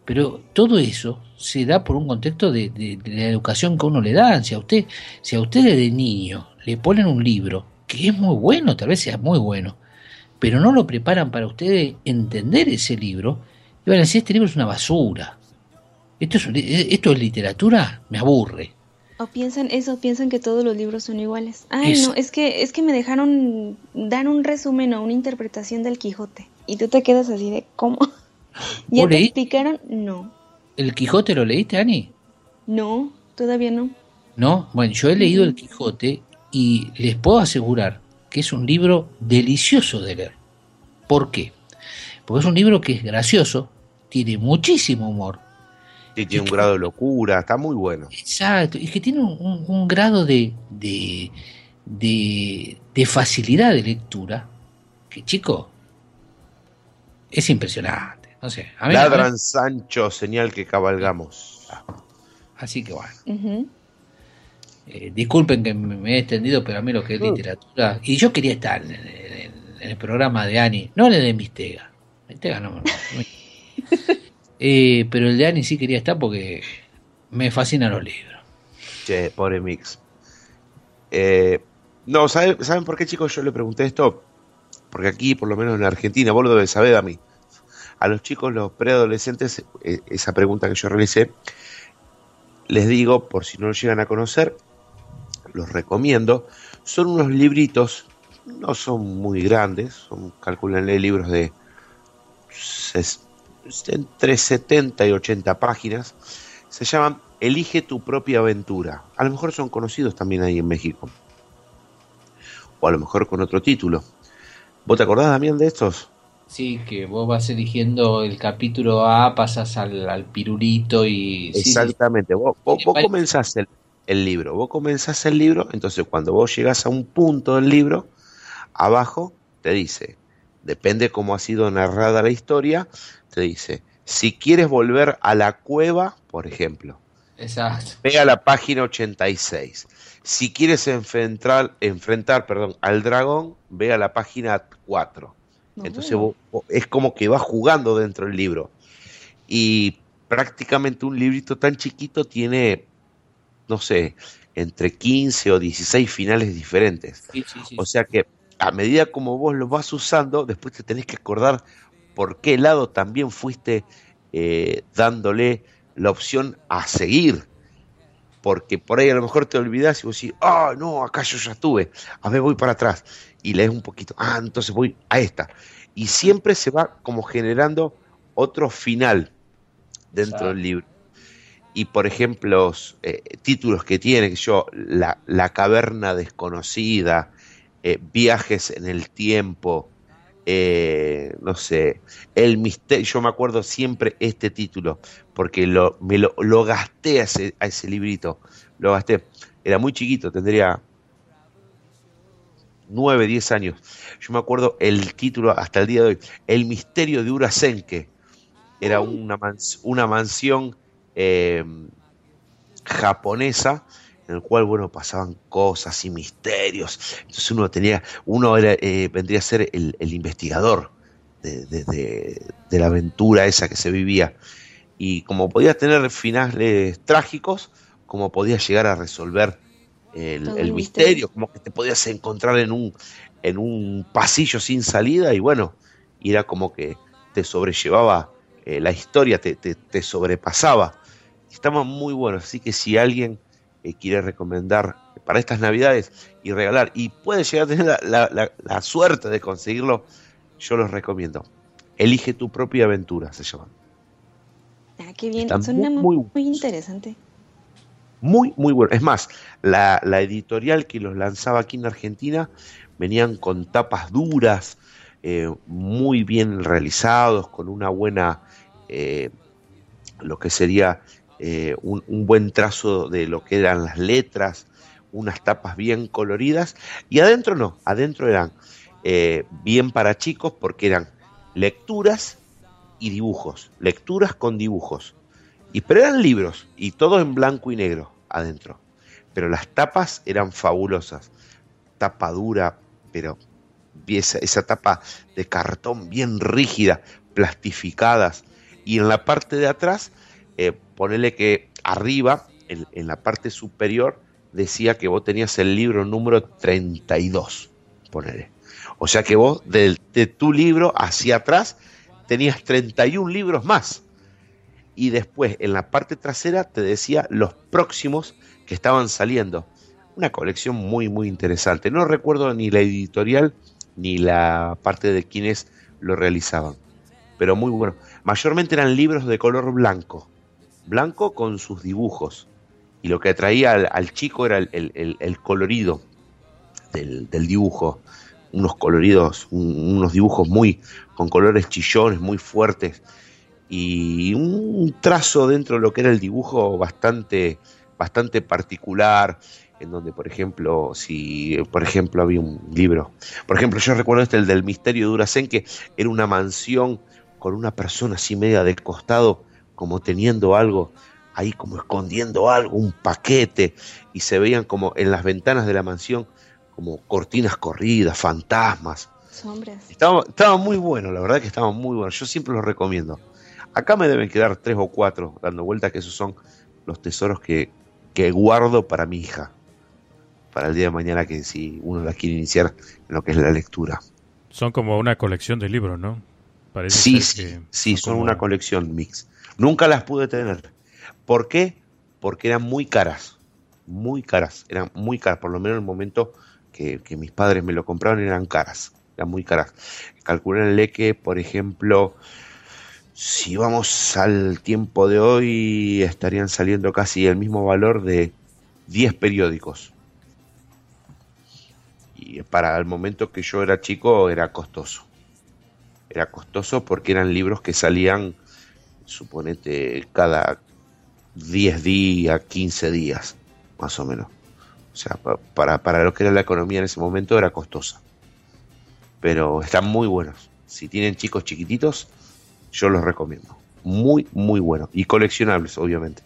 Pero todo eso se da por un contexto de, de, la educación que uno le da. Si a usted, si a usted de niño le ponen un libro que es muy bueno, tal vez sea muy bueno, pero no lo preparan para ustedes entender ese libro, y van a decir, este libro es una basura. Esto es, esto es literatura, me aburre. O piensan eso, piensan que todos los libros son iguales. Ay, no, es que es que me dejaron dar un resumen o una interpretación del Quijote y tú te quedas así de ¿cómo? ¿Ya te explicaron? No. ¿El Quijote lo leíste, Ani? No, todavía no. No, bueno, yo he leído el Quijote y les puedo asegurar que es un libro delicioso de leer. ¿Por qué? Porque es un libro que es gracioso, tiene muchísimo humor. Y tiene un grado de locura, está muy bueno. Exacto, y que tiene un, grado de, de, de, facilidad de lectura que, chico, es impresionante. No sé, Ladran Sancho, señal que cabalgamos. Así que bueno. Eh, disculpen que me he extendido, pero a mí lo que es literatura. Y yo quería estar en, el programa de Ani, no en el de Mistega. Mistega no. Eh, pero el de Ani sí quería estar porque me fascinan los libros. Che, pobre Mix. Eh, no, ¿saben, por qué, chicos? Yo le pregunté esto. Porque aquí, por lo menos en Argentina, vos lo debes saber a mí. A los chicos, los preadolescentes, esa pregunta que yo realicé, les digo, por si no lo llegan a conocer, los recomiendo. Son unos libritos, no son muy grandes, son, calculanle libros de entre 70 y 80 páginas. Se llaman Elige tu propia aventura. A lo mejor son conocidos también ahí en México. O a lo mejor con otro título. ¿Vos te acordás, también de estos? Sí, que vos vas eligiendo el capítulo A, pasas al, pirulito y... Exactamente, vos, vos, comenzás el, el libro. Vos comenzás el libro, entonces cuando vos llegas a un punto del libro, abajo te dice, depende cómo ha sido narrada la historia, te dice, si quieres volver a la cueva, por ejemplo, Exacto. ve a la página 86. Si quieres enfrentar, enfrentar perdón, al dragón, ve a la página 4. Entonces es como que vas jugando dentro del libro. Y prácticamente un librito tan chiquito tiene no sé, entre 15 o 16 finales diferentes. o sea que a medida como vos lo vas usando, después te tenés que acordar por qué lado también fuiste eh, dándole la opción a seguir. Porque por ahí a lo mejor te olvidás y vos decís, ah, no, acá yo ya estuve, a ver, voy para atrás. Y lees un poquito, ah, entonces voy a esta. Y siempre se va como generando otro final dentro del libro y por ejemplo eh, títulos que tiene que yo la, la caverna desconocida eh, viajes en el tiempo eh, no sé el misterio yo me acuerdo siempre este título porque lo, me lo, lo gasté a ese, a ese librito lo gasté era muy chiquito tendría 9, 10 años. Yo me acuerdo el título hasta el día de hoy, El misterio de Urasenke. Era una, una mansión eh, japonesa en el cual bueno pasaban cosas y misterios. Entonces uno tenía uno era, eh, vendría a ser el, investigador de, la aventura esa que se vivía. Y como podía tener finales trágicos como podía llegar a resolver el, misterio, como que te podías encontrar en un en un pasillo sin salida y bueno era como que te sobrellevaba eh, la historia te, te sobrepasaba. Estamos muy buenos, así que si alguien eh, quiere recomendar para estas navidades y regalar, y puede llegar a tener la, suerte de conseguirlo, yo los recomiendo. Elige tu propia aventura, se llama. Ah, qué bien, suena muy, muy, interesante. Muy, muy bueno. Es más, la, editorial que los lanzaba aquí en Argentina venían con tapas duras, eh, muy bien realizados, con una buena, eh, lo que sería eh, un, buen trazo de lo que eran las letras, unas tapas bien coloridas, y adentro no, adentro eran eh, bien para chicos porque eran lecturas y dibujos, lecturas con dibujos. Y, pero eran libros, y todo en blanco y negro adentro. Pero las tapas eran fabulosas. Tapa dura, pero esa, esa tapa de cartón bien rígida, plastificadas, y en la parte de atrás, eh, ponele que arriba, en, la parte superior, decía que vos tenías el libro número 32, ponele. O sea que vos de, de tu libro hacia atrás tenías 31 libros más. Y después en la parte trasera te decía los próximos que estaban saliendo. Una colección muy, muy interesante. No recuerdo ni la editorial ni la parte de quienes lo realizaban. Pero muy bueno. Mayormente eran libros de color blanco. Blanco con sus dibujos. Y lo que atraía al, chico era el, colorido del, dibujo. Unos coloridos, unos dibujos muy con colores chillones, muy fuertes. Y un trazo dentro de lo que era el dibujo bastante, bastante particular en donde, por ejemplo, si, por ejemplo, había un libro, por ejemplo, yo recuerdo este, el del misterio de Duracén, que era una mansión con una persona así media de costado, como teniendo algo, ahí como escondiendo algo, un paquete, y se veían como en las ventanas de la mansión, como cortinas corridas, fantasmas. Sombras. Estaba, estaba muy bueno, la verdad que estaba muy bueno, yo siempre lo recomiendo. Acá me deben quedar tres o cuatro dando vueltas, que esos son los tesoros que, que guardo para mi hija para el día de mañana que si uno la quiere iniciar en lo que es la lectura. Son como una colección de libros, ¿no? Parece sí, sí, sí, son, una colección mix. Nunca las pude tener. ¿Por qué? Porque eran muy caras, muy caras, eran muy caras, por lo menos en el momento que, mis padres me lo compraron eran caras, eran muy caras. Calculenle que, por ejemplo, si vamos al tiempo de hoy, estarían saliendo casi el mismo valor de 10 periódicos y para el momento que yo era chico era costoso. Era costoso porque eran libros que salían, suponete, cada 10 días, 15 días, más o menos. O sea, para, para lo que era la economía en ese momento era costosa. Pero están muy buenos. Si tienen chicos chiquititos, yo los recomiendo. Muy, muy buenos. Y coleccionables, obviamente.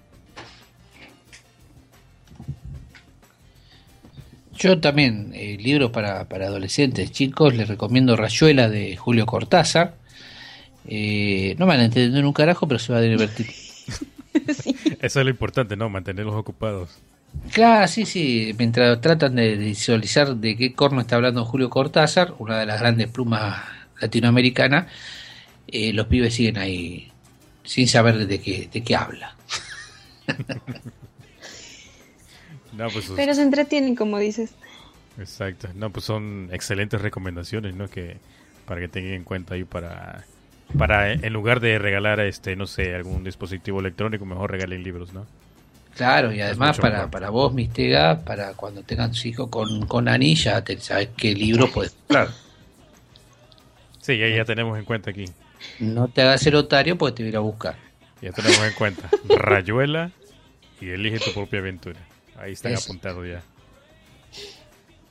Yo también, eh, libros para, adolescentes, chicos, les recomiendo Rayuela de Julio Cortázar. Eh, no van a entender un carajo, pero se va a divertir. Eso es lo importante, ¿no? Mantenerlos ocupados. Claro, sí, sí. Mientras tratan de visualizar de qué corno está hablando Julio Cortázar, una de las grandes plumas latinoamericanas, eh, los pibes siguen ahí sin saber de qué, de qué habla. Pues, Pero se entretienen, como dices. Exacto. No, pues son excelentes recomendaciones, ¿no? Que para que tengan en cuenta ahí para para en lugar de regalar este no sé algún dispositivo electrónico mejor regalen libros no claro y además para, para vos mistega para cuando tengan su hijo con, con anilla te sabes qué libro puedes comprar sí ya, ya tenemos en cuenta aquí. No te hagas el otario porque te voy a ir a buscar. Ya tenemos en cuenta. Rayuela y elige tu propia aventura. Ahí están apuntados ya.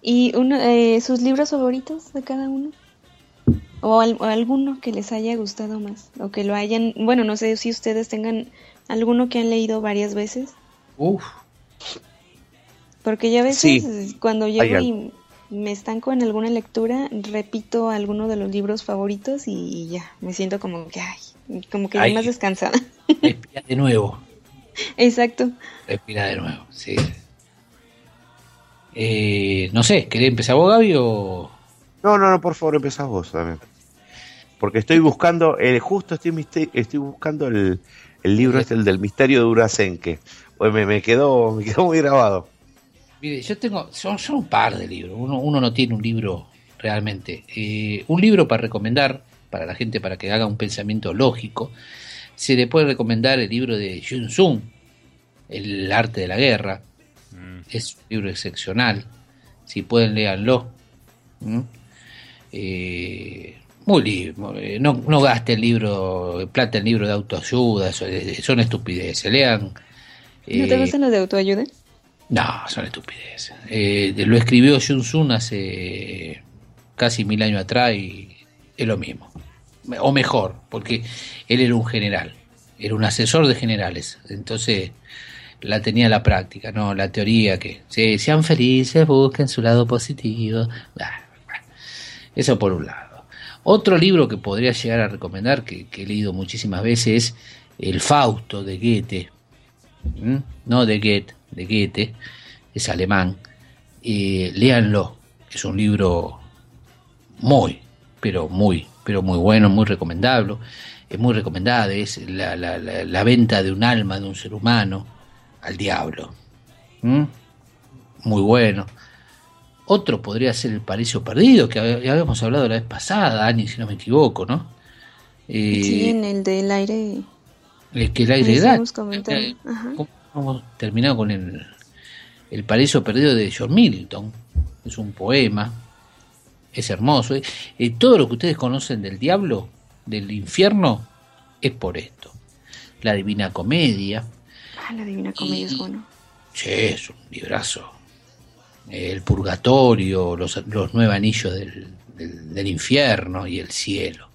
¿Y uno, eh, sus libros favoritos de cada uno? O, alguno que les haya gustado más. O que lo hayan. Bueno, no sé si ustedes tengan alguno que han leído varias veces. Uf. Porque ya a veces cuando llego y me estanco en alguna lectura, repito alguno de los libros favoritos y ya, me siento como que, ay, como que más descansada. de nuevo. Exacto. Respira de nuevo, sí. Eh, no sé, ¿querés empezar vos, Gaby, o...? No, no, no, por favor, empezás vos también. Porque estoy buscando, eh, justo estoy, estoy buscando el, libro este, el del misterio de Urasenque. Pues me, me, quedó, me quedó muy grabado. Mire, yo tengo, son, son un par de libros, uno, uno no tiene un libro realmente. Eh, un libro para recomendar, para la gente, para que haga un pensamiento lógico, se le puede recomendar el libro de Yun Sun, El arte de la guerra. Mm. Es un libro excepcional. Si pueden, léanlo. ¿Mm? Eh, muy eh, no, no gaste el libro, plata el libro de autoayuda, son estupideces. Lean. ¿No te eh, gustan los de autoayuda? No, son estupideces. lo escribió Yun Sun hace casi mil años atrás y es lo mismo o mejor, porque él era un general, era un asesor de generales, entonces la tenía la práctica, no la teoría que sean felices, busquen su lado positivo. Eso por un lado. Otro libro que podría llegar a recomendar, que, he leído muchísimas veces, es El Fausto de Goethe. No de Goethe, de Goethe, es alemán. Eh, léanlo, es un libro muy, pero muy, pero muy bueno, muy recomendable. Es muy recomendada, es la, la, venta de un alma de un ser humano al diablo. Muy bueno. Otro podría ser el Paraíso Perdido, que habíamos hablado la vez pasada, Ani, si no me equivoco, ¿no? Eh, sí, en el del aire. El que el aire da. Hemos terminado con el, el Paraíso Perdido de John Milton. Es un poema es hermoso. Y todo lo que ustedes conocen del diablo, del infierno, es por esto. La Divina Comedia. Ah, la Divina Comedia es bueno. Sí, es un librazo. El Purgatorio, los, los nueve anillos del, del, infierno y el cielo.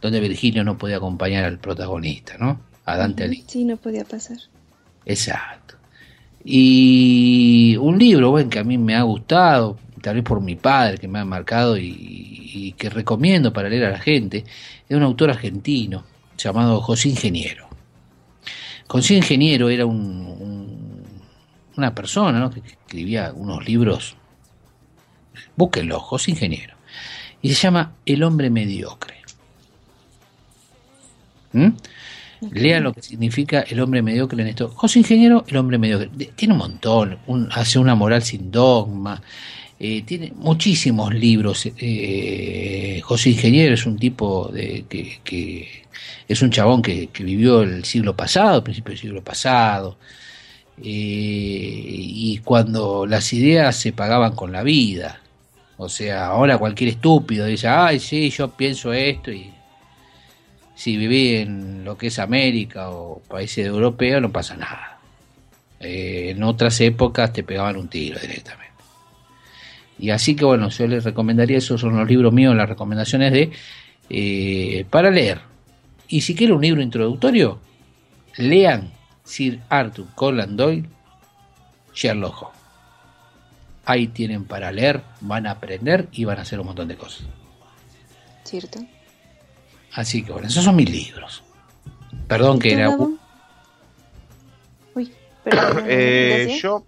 Donde Virgilio no podía acompañar al protagonista, ¿no? A Dante Alighieri. Sí, no podía pasar. Exacto. Y un libro, bueno, que a mí me ha gustado, tal vez por mi padre que me ha marcado y, que recomiendo para leer a la gente, es un autor argentino llamado José Ingeniero. José Ingeniero era un, una persona que escribía unos libros, búsquenlo, José Ingeniero, y se llama El hombre mediocre. ¿Mm? Lean lo que significa el hombre mediocre en esto. José Ingeniero, el hombre mediocre. Tiene un montón, hace una moral sin dogma, eh, tiene muchísimos libros. Eh, José Ingeniero es un tipo de, que, es un chabón que, vivió el siglo pasado, principio del siglo pasado, eh, y cuando las ideas se pagaban con la vida. O sea, ahora cualquier estúpido dice, ay, sí, yo pienso esto y si viví en lo que es América o países europeos no pasa nada. en otras épocas te pegaban un tiro directamente. Y así que bueno, yo les recomendaría, esos son los libros míos, las recomendaciones de eh, para leer. Y si quieren un libro introductorio, lean Sir Arthur Conan Doyle, Sherlock Holmes. Ahí tienen para leer, van a aprender y van a hacer un montón de cosas. Cierto. Así que bueno, esos son mis libros. Perdón que era... Uy, perdón. eh, yo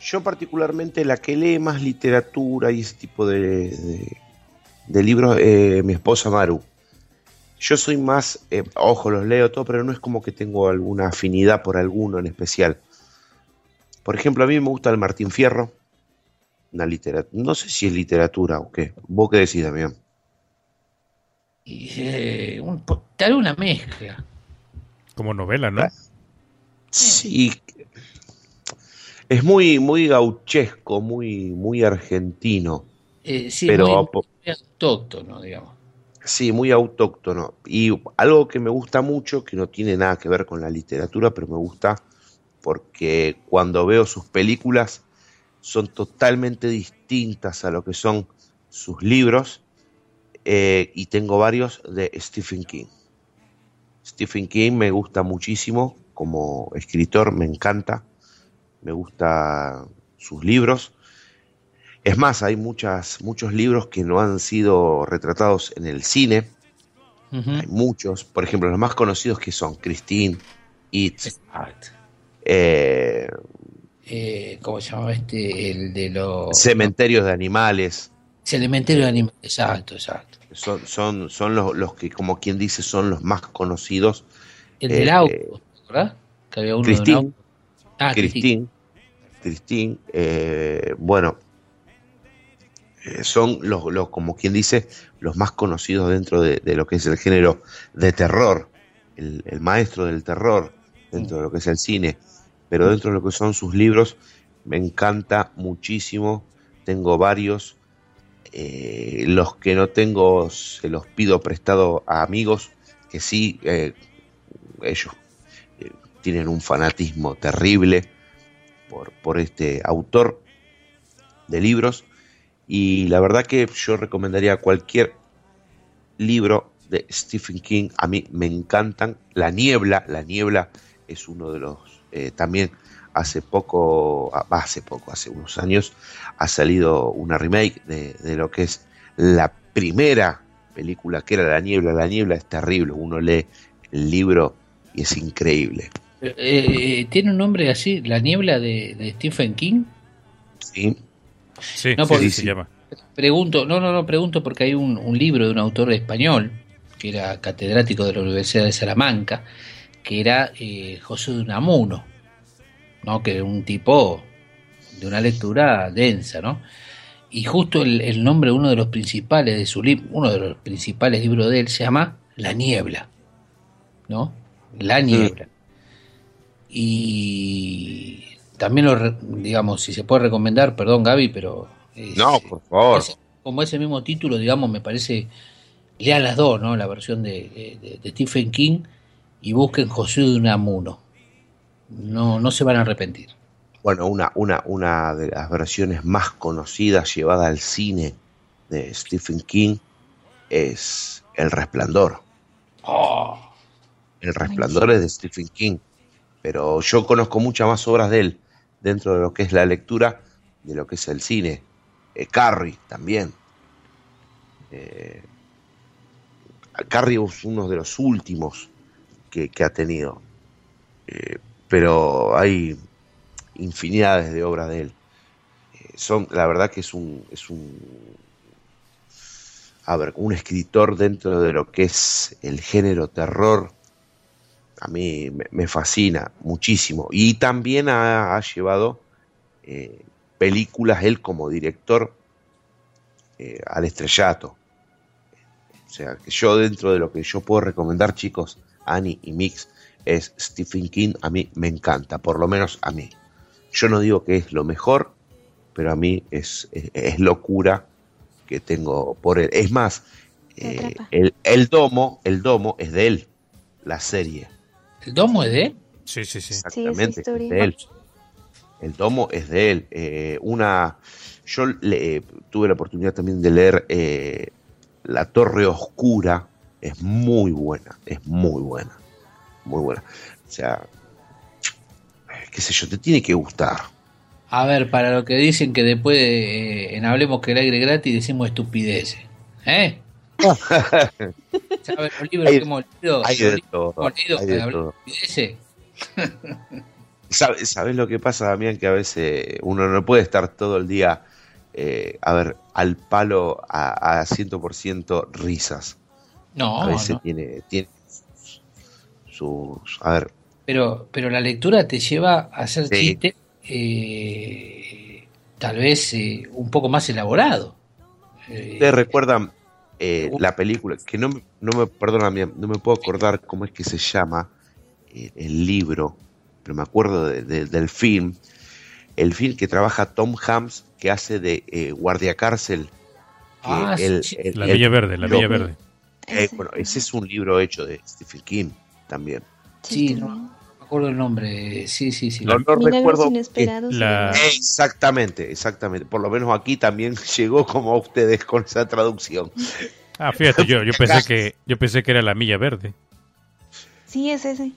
yo particularmente la que lee más literatura y ese tipo de, de, libros, eh, mi esposa Maru. Yo soy más, eh, ojo, los leo todo, pero no es como que tengo alguna afinidad por alguno en especial. Por ejemplo, a mí me gusta el Martín Fierro, una literatura, no sé si es literatura o qué. ¿Vos qué decís, Damián? Eh, tal una mezcla. Como novela, ¿no? Sí, es muy, muy gauchesco, muy, muy argentino. Eh, sí, pero, muy, autóctono, digamos. Sí, muy autóctono. Y algo que me gusta mucho, que no tiene nada que ver con la literatura, pero me gusta porque cuando veo sus películas son totalmente distintas a lo que son sus libros. Eh, y tengo varios de Stephen King. Stephen King me gusta muchísimo como escritor, me encanta me gusta sus libros. Es más, hay muchas, muchos libros que no han sido retratados en el cine. Hay muchos, por ejemplo, los más conocidos que son Christine, It, eh, eh, ¿cómo se llama este? El de los cementerios de animales. Cementerio de animales, exacto, exacto. Son, son, son los, los, que, como quien dice, son los más conocidos. El del eh, auto, ¿verdad? Que había uno Christine, Ah, Christine. Christine, eh, bueno, eh, son los, como quien dice, los más conocidos dentro de, lo que es el género de terror, el, maestro del terror dentro de lo que es el cine, pero dentro de lo que son sus libros, me encanta muchísimo, tengo varios, eh, los que no tengo se los pido prestado a amigos que sí, ellos tienen un fanatismo terrible por, por este autor de libros y la verdad que yo recomendaría cualquier libro de Stephen King, a mí me encantan. La niebla, la niebla es uno de los, eh, también hace poco, ah, hace poco, hace unos años, ha salido una remake de, de lo que es la primera película que era La Niebla. La Niebla es terrible, uno lee el libro y es increíble. Eh, eh, ¿Tiene un nombre así? ¿La Niebla de, Stephen King? Sí. Sí, no, sí, se llama. Pregunto, no, no, no, pregunto porque hay un, un libro de un autor español que era catedrático de la Universidad de Salamanca, que era eh, José de Unamuno, ¿no? que era un tipo de una lectura densa, ¿no? Y justo el, nombre, uno de los principales de su libro, uno de los principales libros de él se llama La Niebla, ¿no? La Niebla. Y también lo, digamos, si se puede recomendar, perdón Gaby, pero... no, por favor. como ese mismo título, digamos, me parece, lean las dos, ¿no? La versión de, de Stephen King y busquen José de Unamuno. No, no se van a arrepentir bueno, una, una, una de las versiones más conocidas llevada al cine de Stephen King es El Resplandor. Oh. El Resplandor es de Stephen King, pero yo conozco muchas más obras de él dentro de lo que es la lectura, de lo que es el cine. Eh, Carrie también. Eh, Carrie es uno de los últimos que, ha tenido. Eh, pero hay infinidades de obras de él. Eh, son, la verdad que es un, es un, a ver, un escritor dentro de lo que es el género terror, a mí me, fascina muchísimo. Y también ha, llevado eh, películas él como director eh, al estrellato. O sea, que yo dentro de lo que yo puedo recomendar, chicos, Annie y Mix, es Stephen King, a mí me encanta, por lo menos a mí. Yo no digo que es lo mejor, pero a mí es, es, locura que tengo por él. Es más, eh, el, el, domo, el domo es de él, la serie. ¿El domo es de él? Sí, sí, sí. Exactamente, es de él. El domo es de él. Eh, una, yo le, tuve la oportunidad también de leer eh, La Torre Oscura. Es muy buena, es muy buena, muy buena. O sea, qué sé yo, te tiene que gustar. A ver, para lo que dicen que después eh, en Hablemos que el aire gratis decimos estupideces. ¿Eh? ¿Sabes los libros que hemos leído? Hay de todo. ¿Sabes, lo que pasa, Damián? Que a veces uno no puede estar todo el día, eh, a ver, al palo a, a 100% risas. No, A veces tiene, tiene sus, A ver, pero, pero la lectura te lleva a hacer chiste eh, tal vez eh, un poco más elaborado. Eh, ¿Ustedes recuerdan la película? Que no, no me, perdona, no me puedo acordar cómo es que se llama el libro, pero me acuerdo del film. El film que trabaja Tom Hanks, que hace de guardia cárcel. Ah, la Villa Verde, la Villa Verde. bueno, ese es un libro hecho de Stephen King también. Sí, no, acuerdo el nombre, sí, sí, sí. No, recuerdo. Exactamente, exactamente. Por lo menos aquí también llegó como a ustedes con esa traducción. Ah, fíjate, yo, yo pensé que yo pensé que era la milla verde. Sí, es ese.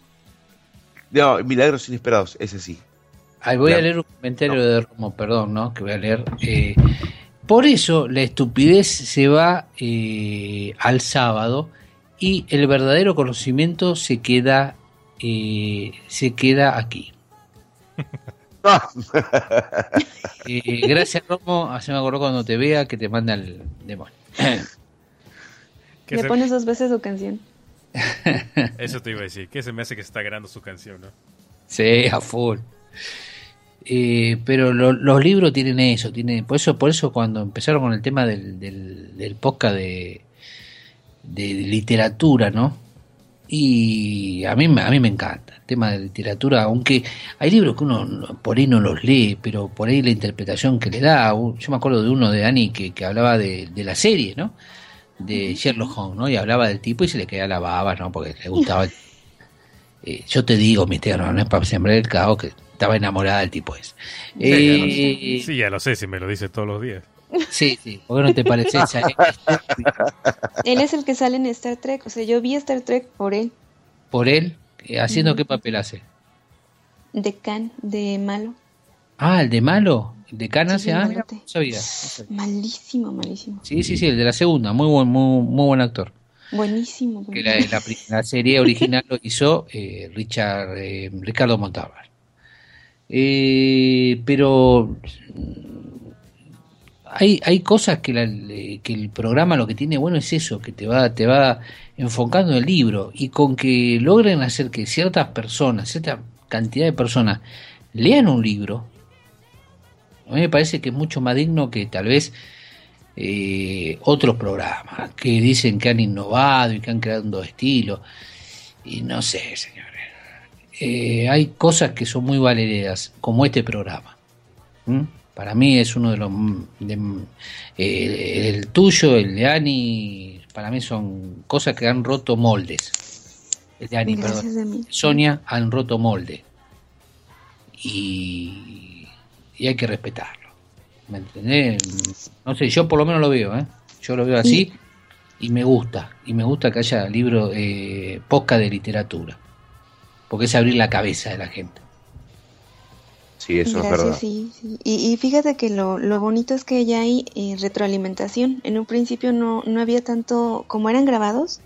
No, Milagros Inesperados, ese sí. Ahí voy a leer un comentario de Romo, perdón, ¿no? Que voy a leer. Eh, por eso la estupidez se va eh, al sábado y el verdadero conocimiento se queda se queda aquí. gracias, Romo. Así me acuerdo cuando te vea que te manda el demonio. Le pones dos veces su canción. Eso te iba a decir. Que se me hace que está grabando su canción, ¿no? Sí, a full. Eh, pero los libros tienen eso, tienen, por eso, por eso cuando empezaron con el tema del, del, del podcast de, de literatura, ¿no? Y a mí, a mí me encanta el tema de literatura, aunque hay libros que uno por ahí no los lee, pero por ahí la interpretación que le da, yo me acuerdo de uno de Annie que, que hablaba de, de la serie, ¿no? De Sherlock Holmes, ¿no? Y hablaba del tipo y se le caía la baba, ¿no? Porque le gustaba. eh, yo te digo, mi tierra, no es para sembrar el caos, que estaba enamorada del tipo ese. Eh, sí, ya lo sé, si me lo dice todos los días. Sí, sí, ¿por qué no te parece esa? él es el que sale en Star Trek, o sea, yo vi Star Trek por él. ¿Por él? ¿Haciendo qué papel hace? De Can, de Malo. Ah, el de Malo. El de Can hace años. Malísimo, malísimo. Sí, sí, sí, el de la segunda. Muy buen, muy, muy buen actor. Buenísimo. Que la, la, serie original lo hizo eh, Richard, eh, Ricardo Montalbán. Eh, pero hay, hay cosas que, que, el programa lo que tiene bueno es eso, que te va, te va enfocando en el libro y con que logren hacer que ciertas personas, cierta cantidad de personas lean un libro, a mí me parece que es mucho más digno que tal vez eh, otros programas que dicen que han innovado y que han creado un nuevo estilo. Y no sé, señores. Eh, hay cosas que son muy valeredas, como este programa. Para mí es uno de los... Eh, el tuyo, el de Ani, para mí son cosas que han roto moldes. El de Ani, perdón. Sonia han roto molde. Y, y hay que respetarlo. ¿Me entendés? No sé, yo por lo menos lo veo, ¿eh? Yo lo veo así y me gusta. Y me gusta que haya libros, eh, posca de literatura. Porque es abrir la cabeza de la gente. Sí, eso es verdad. Sí, Y, fíjate que lo, lo, bonito es que ya hay eh, retroalimentación. En un principio no, no había tanto, como eran grabados,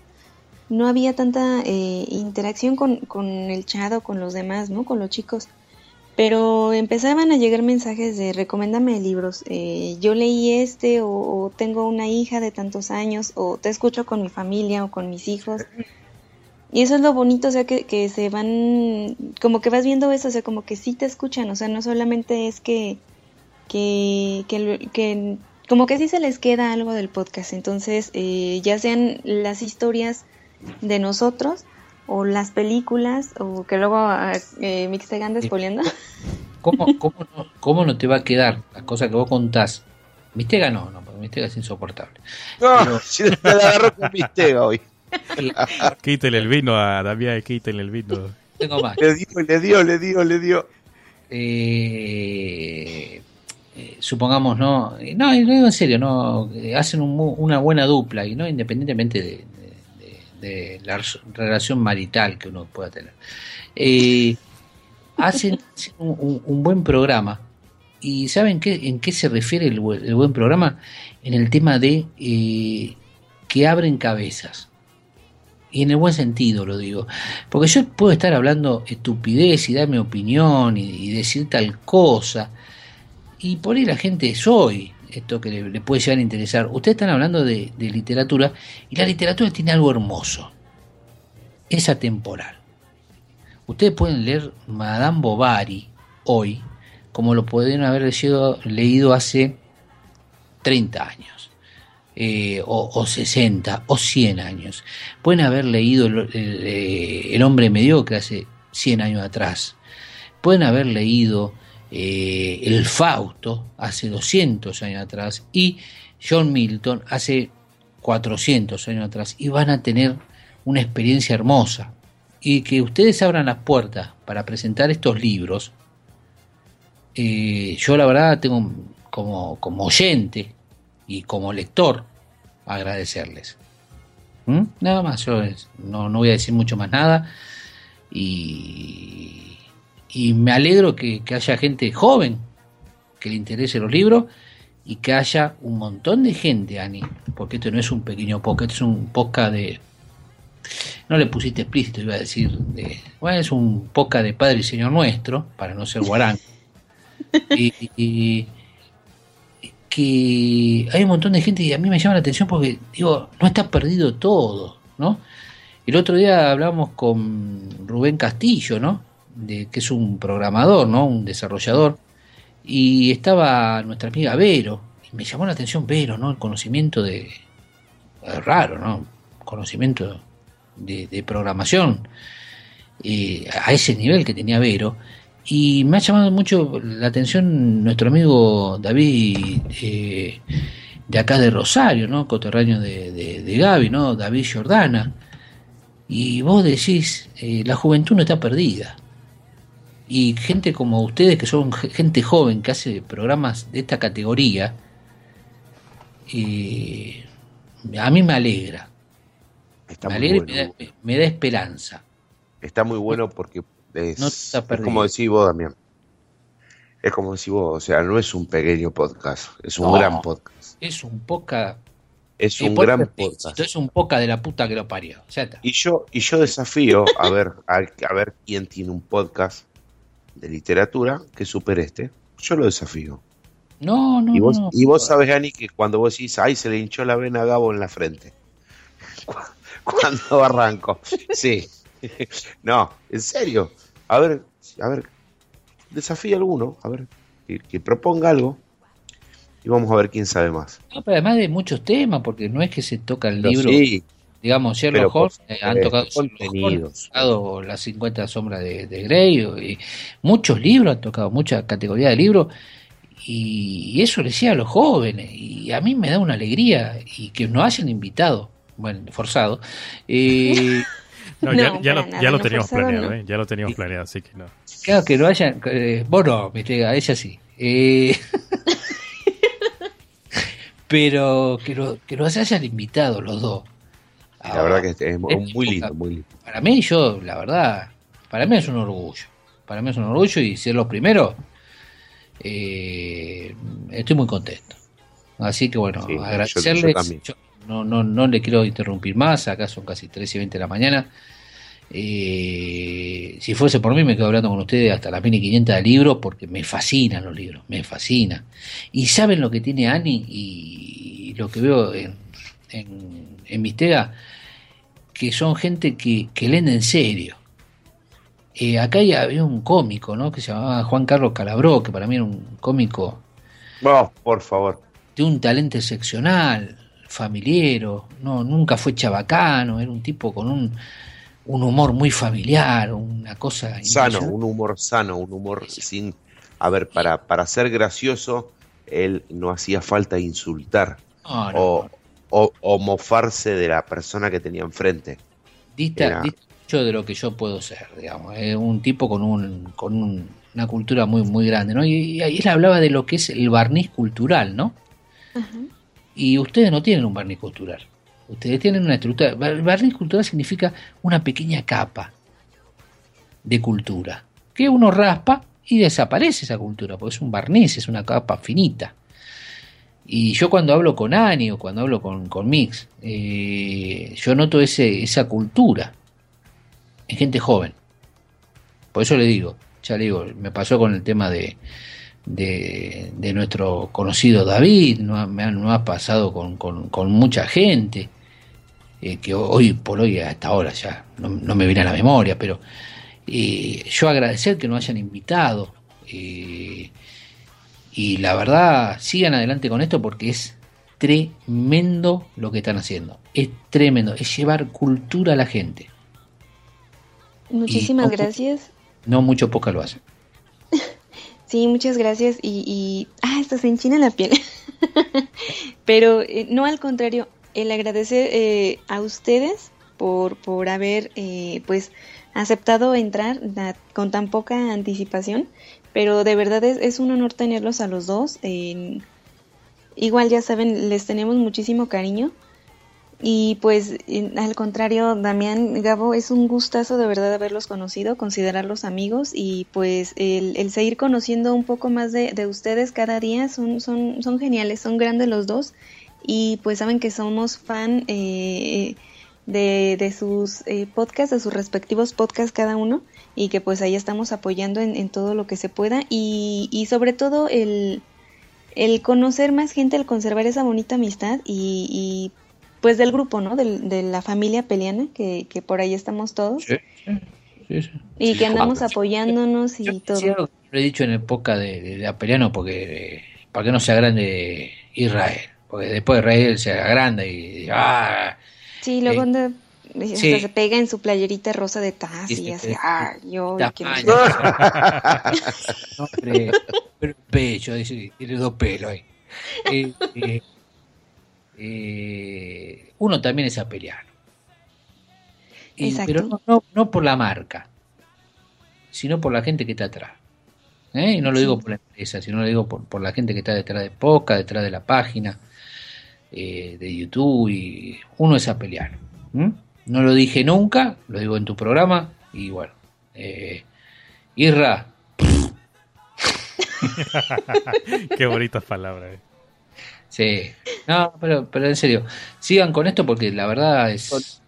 no había tanta eh, interacción con, con el chat o con los demás, ¿no? Con los chicos. Pero empezaban a llegar mensajes de recomiéndame libros. Eh, yo leí este o, tengo una hija de tantos años o te escucho con mi familia o con mis hijos. Y eso es lo bonito, o sea, que, que, se van, como que vas viendo eso, o sea, como que sí te escuchan, o sea, no solamente es que, que, que, como que sí se les queda algo del podcast, entonces, eh, ya sean las historias de nosotros o las películas, o que luego ah, eh, Mixtega anda spoileando. ¿Cómo, cómo, no, ¿Cómo no te va a quedar la cosa que vos contás? Mistega no, no, porque Mistega es insoportable. No, si te la agarro con Mistega hoy. Quítale el vino a Damián, quítale el vino. Tengo más. Le dio, le dio, le dio, le dio. Eh, eh, supongamos, no, no, digo en serio, no, hacen una buena dupla y no independientemente de, de, la relación marital que uno pueda tener. Eh, hacen, un, buen programa y ¿saben qué, en qué se refiere el, buen programa? En el tema de que abren cabezas y en el buen sentido lo digo, porque yo puedo estar hablando estupidez y dar mi opinión y, decir tal cosa, y por ahí la gente soy, esto que le, puede llegar a interesar. Ustedes están hablando de, literatura y la literatura tiene algo hermoso, es atemporal. Ustedes pueden leer Madame Bovary hoy como lo pueden haber leído hace 30 años eh, o, 60 o 100 años. Pueden haber leído eh, el, hombre mediocre hace 100 años atrás. Pueden haber leído eh, El Fausto hace 200 años atrás y John Milton hace 400 años atrás y van a tener una experiencia hermosa. Y que ustedes abran las puertas para presentar estos libros, yo la verdad tengo como, como oyente y como lector agradecerles. ¿Mm? Nada más, yo no, no, voy a decir mucho más nada y, y me alegro que, haya gente joven que le interese los libros y que haya un montón de gente, Ani, porque esto no es un pequeño podcast, es un podcast de... No le pusiste explícito, iba a decir, de, bueno, es un podcast de Padre y Señor Nuestro, para no ser guarán. y, que hay un montón de gente y a mí me llama la atención porque digo, no está perdido todo, ¿no? El otro día hablamos con Rubén Castillo, ¿no? De, que es un programador, ¿no? Un desarrollador. Y estaba nuestra amiga Vero. Y me llamó la atención Vero, ¿no? El conocimiento de... Raro, ¿no? Conocimiento de, programación. Eh, a ese nivel que tenía Vero. Y me ha llamado mucho la atención nuestro amigo David eh, de acá de Rosario, ¿no? Coterráneo de, de, Gaby, ¿no? David Jordana. Y vos decís, eh, la juventud no está perdida. Y gente como ustedes, que son gente joven, que hace programas de esta categoría, eh, a mí me alegra. me alegra y me da esperanza. Está muy bueno porque Es, como decís vos, Damián. Es como decís vos, o sea, no es un pequeño podcast, es un gran podcast. Es un podcast. Es un gran podcast. Es un podcast de la puta que lo parió. Y yo, y yo desafío a ver, a, ver quién tiene un podcast de literatura que supere este. Yo lo desafío. No, no, y vos, no. Y vos sabés, Ani, que cuando vos decís, ay, se le hinchó la vena a Gabo en la frente. Cuando arranco. Sí. No, en serio. A ver, a ver, desafía alguno, a ver, que, proponga algo y vamos a ver quién sabe más. No, pero además de muchos temas, porque no es que se toca el libro. Sí, digamos, Sherlock Holmes eh, han tocado contenidos. Tocado las 50 sombras de, Grey, y muchos libros han tocado, mucha categoría de libros, y, eso le decía a los jóvenes, y a mí me da una alegría, y que nos hayan invitado, bueno, forzado. Eh, no, ya, ya, lo, ya lo teníamos planeado, ¿eh? ya lo teníamos planeado, así que no. Claro, que lo hayan. Eh, vos no, ella sí. Eh, pero que, lo, que los hayan invitado los dos. la verdad que es, muy lindo, muy lindo. Para mí, yo, la verdad, para mí es un orgullo. Para mí es un orgullo y ser los primeros, eh, estoy muy contento. Así que bueno, agradecerles. No, no, no le quiero interrumpir más, acá son casi 3 y 20 de la mañana. Eh, si fuese por mí, me quedo hablando con ustedes hasta las 1500 de libros porque me fascinan los libros, me fascinan. Y saben lo que tiene Ani y, lo que veo en, en, en Mistega, que son gente que, que leen en serio. Eh, acá había un cómico, ¿no? Que se llamaba Juan Carlos Calabró, que para mí era un cómico. Oh, por favor. De un talento excepcional, familiero, no, nunca fue chabacano, era un tipo con un un humor muy familiar, una cosa... Sano, un humor sano, un humor sin... A ver, para, para ser gracioso, él no hacía falta insultar o, o, mofarse de la persona que tenía enfrente. Dista, mucho de lo que yo puedo ser, digamos. Es un tipo con, un, con una cultura muy, muy grande, ¿no? Y, ahí él hablaba de lo que es el barniz cultural, ¿no? Y ustedes no tienen un barniz cultural. Ustedes tienen una estructura. Barniz cultural significa una pequeña capa de cultura que uno raspa y desaparece esa cultura, porque es un barniz, es una capa finita. Y yo cuando hablo con Ani o cuando hablo con, Mix, eh, yo noto esa cultura en gente joven. Por eso le digo, ya le digo, me pasó con el tema de, de, nuestro conocido David, no, ha, no ha pasado con, con mucha gente. Eh, que hoy por hoy hasta ahora ya no, me viene a la memoria, pero eh, yo agradecer que nos hayan invitado eh, y la verdad sigan adelante con esto porque es tremendo lo que están haciendo, es tremendo, es llevar cultura a la gente. Muchísimas gracias. No mucho poca lo hacen. Sí, muchas gracias y, y ah, hasta se enchina la piel. Pero no al contrario, el agradecer eh, a ustedes por, por haber eh, pues aceptado entrar con tan poca anticipación, pero de verdad es, es un honor tenerlos a los dos. igual ya saben, les tenemos muchísimo cariño. Y pues al contrario, Damián, Gabo, es un gustazo de verdad haberlos conocido, considerarlos amigos y pues el, el seguir conociendo un poco más de, de, ustedes cada día son, son, son geniales, son grandes los dos. Y pues saben que somos fan eh, de, de, sus eh, podcasts, de sus respectivos podcasts cada uno y que pues ahí estamos apoyando en, todo lo que se pueda y, y sobre todo el, el, conocer más gente, el conservar esa bonita amistad y, pues del grupo, ¿no? de la familia peliana, que, que, por ahí estamos todos. Y que andamos apoyándonos y todo. lo he dicho en época de, de, Apeliano porque para que no sea grande Israel. Porque después Rey se agranda y. ¡ah! Sí, luego eh, se pega en su playerita rosa de Taz y, así. ¡ah! Yo. no, pero, pecho, tiene dos pelos ahí. Eh, eh, uno también es apeliano. pero no, no, no por la marca, sino por la gente que está atrás. ¿Eh? Y no lo digo por la empresa, sino lo digo por, por, la gente que está detrás de Poca, detrás de la página, eh, de YouTube y uno es a pelear. No lo dije nunca, lo digo en tu programa y bueno, eh, Irra. Qué bonita palabra. Sí, no, pero, pero en serio, sigan con esto porque la verdad es...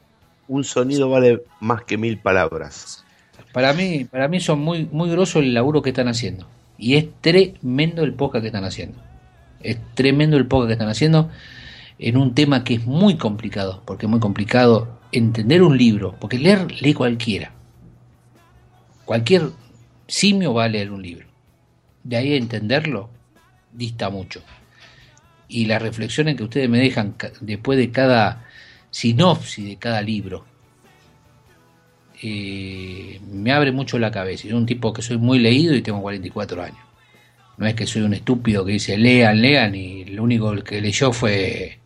Un sonido vale más que mil palabras. Para mí, para mí son muy, muy grosso el laburo que están haciendo. Y es tremendo el podcast que están haciendo. Es tremendo el podcast que están haciendo en un tema que es muy complicado, porque es muy complicado entender un libro, porque leer lee cualquiera. Cualquier simio va a leer un libro. De ahí a entenderlo, dista mucho. Y las reflexiones que ustedes me dejan después de cada sinopsis de cada libro, eh, me abre mucho la cabeza. Yo soy un tipo que soy muy leído y tengo 44 años. No es que soy un estúpido que dice lean, lean y lo único que leyó fue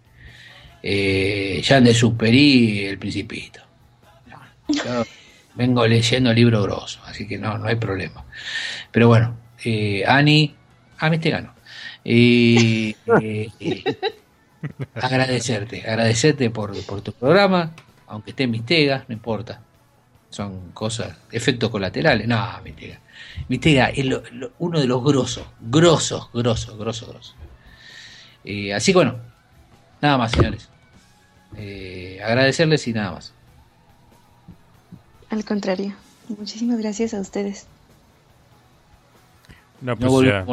eh, Jean de Superi, El Principito. yo vengo leyendo libro grosso, así que no, no hay problema. Pero bueno, eh, Ani, a mí te gano. Eh, agradecerte, agradecerte por, por tu programa, aunque esté en Mistega, no importa son cosas, efectos colaterales. No, Mistega. Mistega es uno de los grosos, grosos, grosos, grosos, grosos. Eh, así que bueno, nada más, señores. Eh, agradecerles y nada más. Al contrario, muchísimas gracias a ustedes. No, pues ya,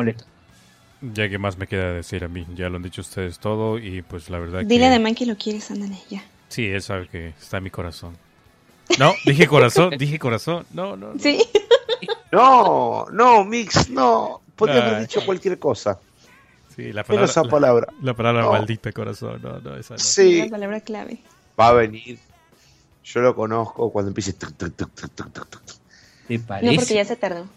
ya que más me queda decir a mí, ya lo han dicho ustedes todo y pues la verdad Dile a Man que lo quieres, ándale, ya. Sí, él sabe que está en mi corazón. No, dije corazón, dije corazón. No, no. Sí. No, no, Mix, no. Podría haber dicho cualquier cosa. Sí, la palabra. esa palabra. La, palabra maldita corazón, no, no, esa no. Sí. La palabra clave. Va a venir. Yo lo conozco cuando empiece. ¿Te parece? No, porque ya se tardó.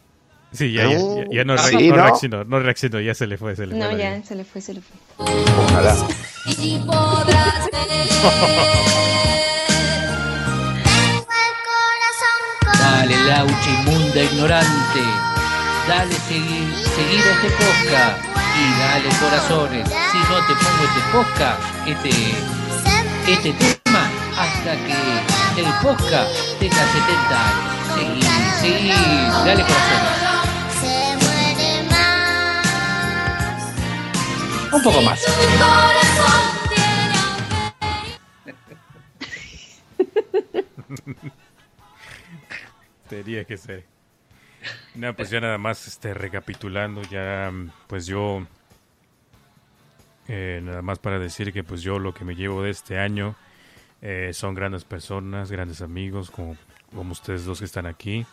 Sí, ya, ya, ya, no, ¿Sí, no, no, reaccionó, no reaccionó, ya se le fue, se le no, fue. No, ya, se le fue, se le fue. Ojalá. Dale, laucha inmunda, ignorante. Dale seguir, seguir a este podcast. Y dale corazones. Si no te pongo este podcast, este, este tema, hasta que el podcast tenga 70 años. Seguir, seguir, dale corazones. Un poco más. Tenía que ser. No, pues ya nada más este, recapitulando, ya pues yo, eh, nada más para decir que pues yo lo que me llevo de este año eh, son grandes personas, grandes amigos, como, como ustedes dos que están aquí.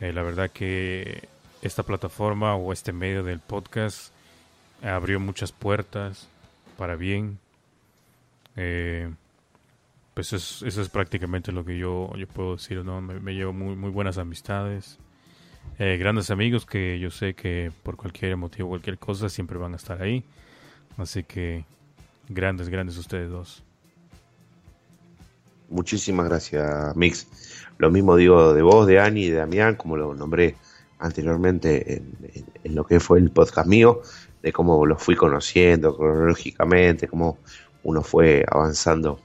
Eh, la verdad que esta plataforma o este medio del podcast abrió muchas puertas para bien. Eh, pues eso es prácticamente lo que yo, yo puedo decir, ¿no? Me, llevo muy, muy buenas amistades, eh, grandes amigos que yo sé que por cualquier motivo, cualquier cosa, siempre van a estar ahí. Así que grandes, grandes ustedes dos. Muchísimas gracias, Mix. Lo mismo digo de vos, de Ani y de Damián, como lo nombré anteriormente en, en, lo que fue el podcast mío, de cómo los fui conociendo cronológicamente, cómo uno fue avanzando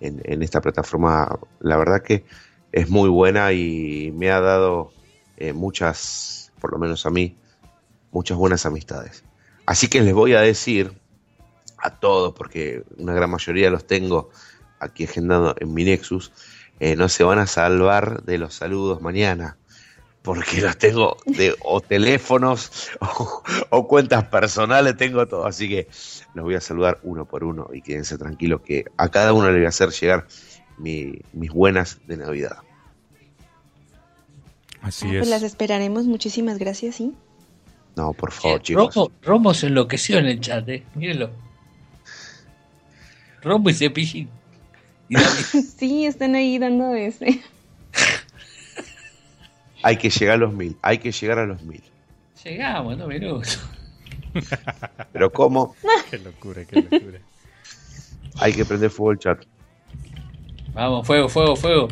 en, esta plataforma, la verdad que es muy buena y me ha dado eh, muchas, por lo menos a mí, muchas buenas amistades. Así que les voy a decir a todos, porque una gran mayoría los tengo aquí agendando en mi Nexus, eh, no se van a salvar de los saludos mañana porque los tengo de o teléfonos o, cuentas personales, tengo todo. Así que los voy a saludar uno por uno y quédense tranquilos que a cada uno le voy a hacer llegar mis buenas de Navidad. Así ah, es. Pues las esperaremos. Muchísimas gracias, ¿sí? No, por favor, chicos. Romo, Romo, se enloqueció en el chat, ¿eh? Mírenlo. Romo y Cepillín. sí, están ahí dando ese. Hay que llegar a los mil, hay que llegar a los mil. Llegamos, no minutos. Pero ¿cómo? qué locura, qué locura. Hay que prender fuego el chat. Vamos, fuego, fuego, fuego.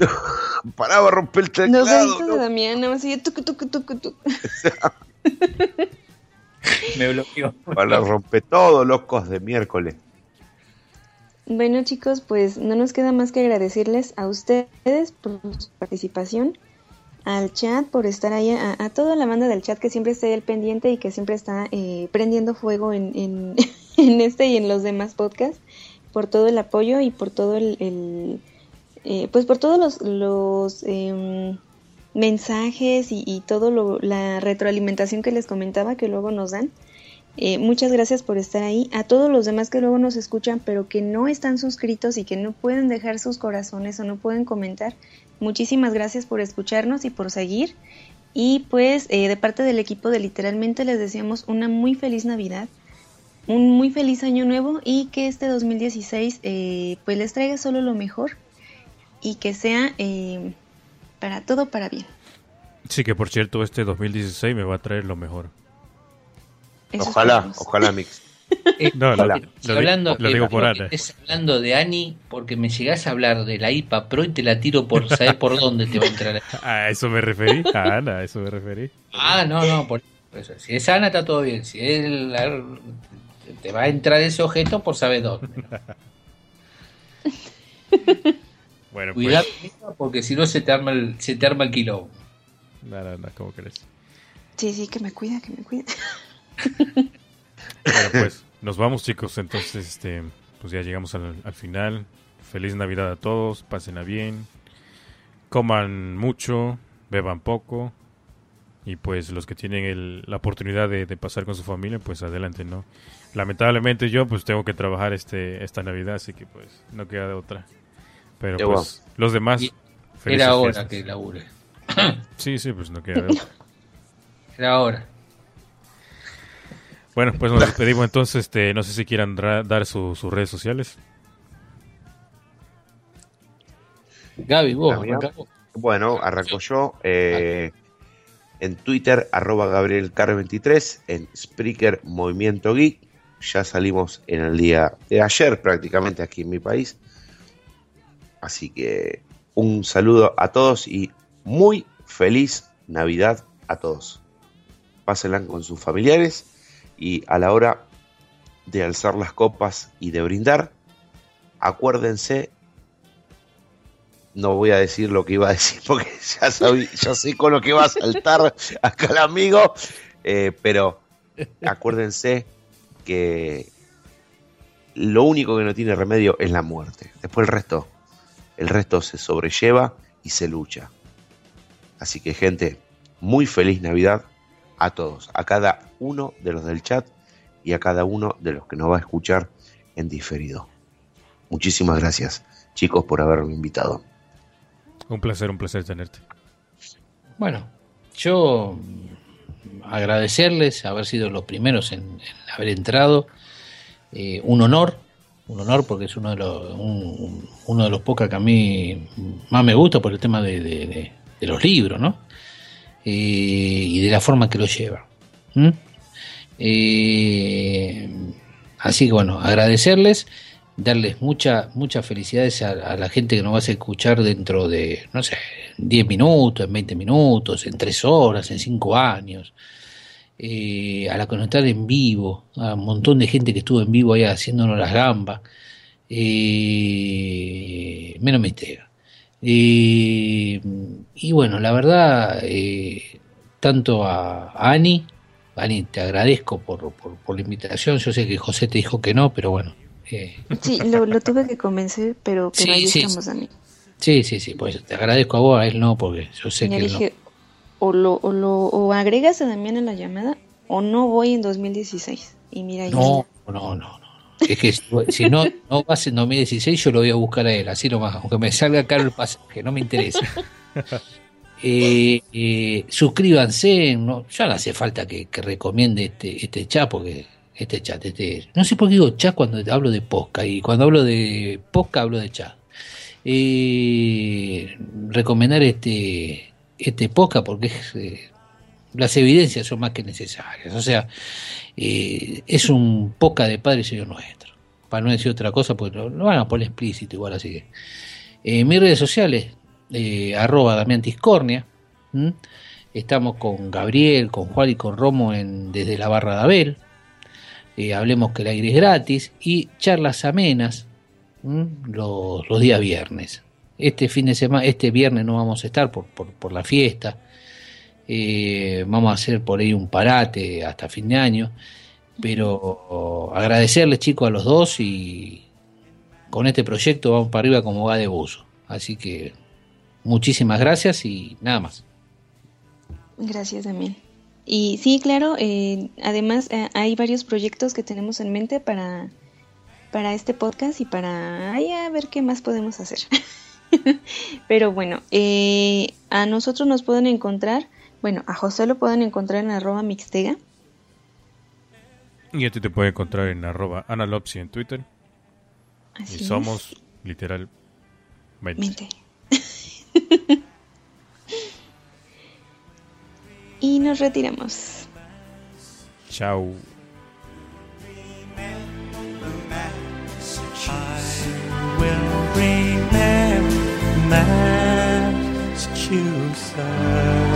Paraba a romper el teclado. No, no. Damián, nada más tucu, tucu, tucu, tucu. Me bloqueó. Para romper todo, locos de miércoles. Bueno chicos, pues no nos queda más que agradecerles a ustedes por su participación al chat por estar ahí, a, toda la banda del chat que siempre está ahí al pendiente y que siempre está eh, prendiendo fuego en, en, este y en los demás podcasts, por todo el apoyo y por todo el, eh, pues por todos los, em, mensajes y, y todo la retroalimentación que les comentaba que luego nos dan. Eh, muchas gracias por estar ahí. A todos los demás que luego nos escuchan, pero que no están suscritos y que no pueden dejar sus corazones o no pueden comentar, muchísimas gracias por escucharnos y por seguir. Y pues eh, de parte del equipo de literalmente les deseamos una muy feliz Navidad, un muy feliz año nuevo y que este 2016 eh, pues les traiga solo lo mejor y que sea para todo para bien. Sí, que por cierto este 2016 me va a traer lo mejor ojalá, ojalá, Mix. Eh, no, Lo, hablando, lo digo por Ana. hablando de Ani porque me llegás a hablar de la IPA Pro y te la tiro por saber por dónde te va a entrar. A eso me referí, a Ana, a eso me referí. Ah, no, no, por eso. Si es Ana está todo bien, si es te va a entrar ese objeto por saber dónde. bueno, pues. Cuidado porque si no se te arma el, se te arma el kilo. No, no, no, ¿cómo crees? Sí, sí, que me cuida, que me cuida. Bueno, pues nos vamos chicos, entonces este, pues ya llegamos al, final. Feliz Navidad a todos, pasen bien, coman mucho, beban poco y pues los que tienen la oportunidad de, pasar con su familia, pues adelante, ¿no? Lamentablemente yo pues tengo que trabajar este esta Navidad, así que pues no queda de otra. Pero pues los demás... Era hora que labure. Sí, sí, pues no queda de otra. Era hora. Bueno, pues nos despedimos entonces. Este, no sé si quieran dar sus redes sociales. Gaby, vos. Bueno, arranco yo. Eh, en Twitter, arroba GabrielCar23. En Spreaker, Movimiento Geek. Ya salimos en el día de ayer, prácticamente aquí en mi país. Así que un saludo a todos y muy feliz Navidad a todos. Pásenla con sus familiares y a la hora de alzar las copas y de brindar, acuérdense, no voy a decir lo que iba a decir porque ya, ya sé con lo que va a saltar acá el amigo, eh, pero acuérdense que lo único que no tiene remedio es la muerte. Después el resto, el resto se sobrelleva y se lucha. Así que gente, muy feliz Navidad a todos, a cada uno de los del chat y a cada uno de los que nos va a escuchar en diferido. Muchísimas gracias, chicos, por haberme invitado. Un placer, un placer tenerte. Bueno, yo agradecerles haber sido los primeros en, haber entrado. Eh, un honor, un honor porque es uno de los, uno de los pocos que a mí más me gusta por el tema de, de los libros, ¿no? Eh, y de la forma que lo lleva. Eh, así que bueno, agradecerles, darles muchas muchas felicidades a, la gente que nos va a escuchar dentro de, no sé, 10 minutos, en 20 minutos, en 3 horas, en 5 años. Eh, a la que en vivo, a un montón de gente que estuvo en vivo ahí haciéndonos las gambas. menos misterio. y bueno, la verdad, tanto a, Ani, Ani, te agradezco por, por, la invitación. Yo sé que José te dijo que no, pero bueno. Eh. Sí, lo, tuve que convencer, pero, pero ahí estamos, Ani. Sí, sí, sí, pues te agradezco a vos, a él no, porque yo sé que. Dije, o, lo, o, lo, o agregas a Damián en la llamada, o no voy en 2016. Y mira, no, no, no, no. Es que si no, no vas en 2016, yo lo voy a buscar a él, así nomás, aunque me salga caro el pasaje, no me interesa. Eh, eh, suscríbanse, ya no hace falta que, recomiende este, este chat, porque este chat, este, no sé por qué digo chat cuando hablo de posca, y cuando hablo de posca hablo de chat. Eh, recomendar este, este posca porque las evidencias son más que necesarias, o sea, es un posca de Padre Señor Nuestro, para no decir otra cosa, porque lo, van a poner explícito igual así que. mis redes sociales, eh, arroba Damián Tiscornia. Estamos con Gabriel, con Juan y con Romo en, desde la barra de Abel. Eh, hablemos que el aire es gratis y charlas amenas los, días viernes. este fin de semana, este viernes no vamos a estar por, la fiesta. Eh, vamos a hacer por ahí un parate hasta fin de año. Pero agradecerles chicos a los dos y con este proyecto vamos para arriba como va de buzo. Así que muchísimas gracias y nada más. Gracias también. Y sí, claro, eh, además eh, hay varios proyectos que tenemos en mente para, para este podcast y para ay, a ver qué más podemos hacer. Pero bueno, eh, a nosotros nos pueden encontrar, bueno, a José lo pueden encontrar en arroba mixtega. Y a ti te puede encontrar en arroba analopsi en Twitter. y somos literalmente. y nos retiramos. Chao. Massachusetts.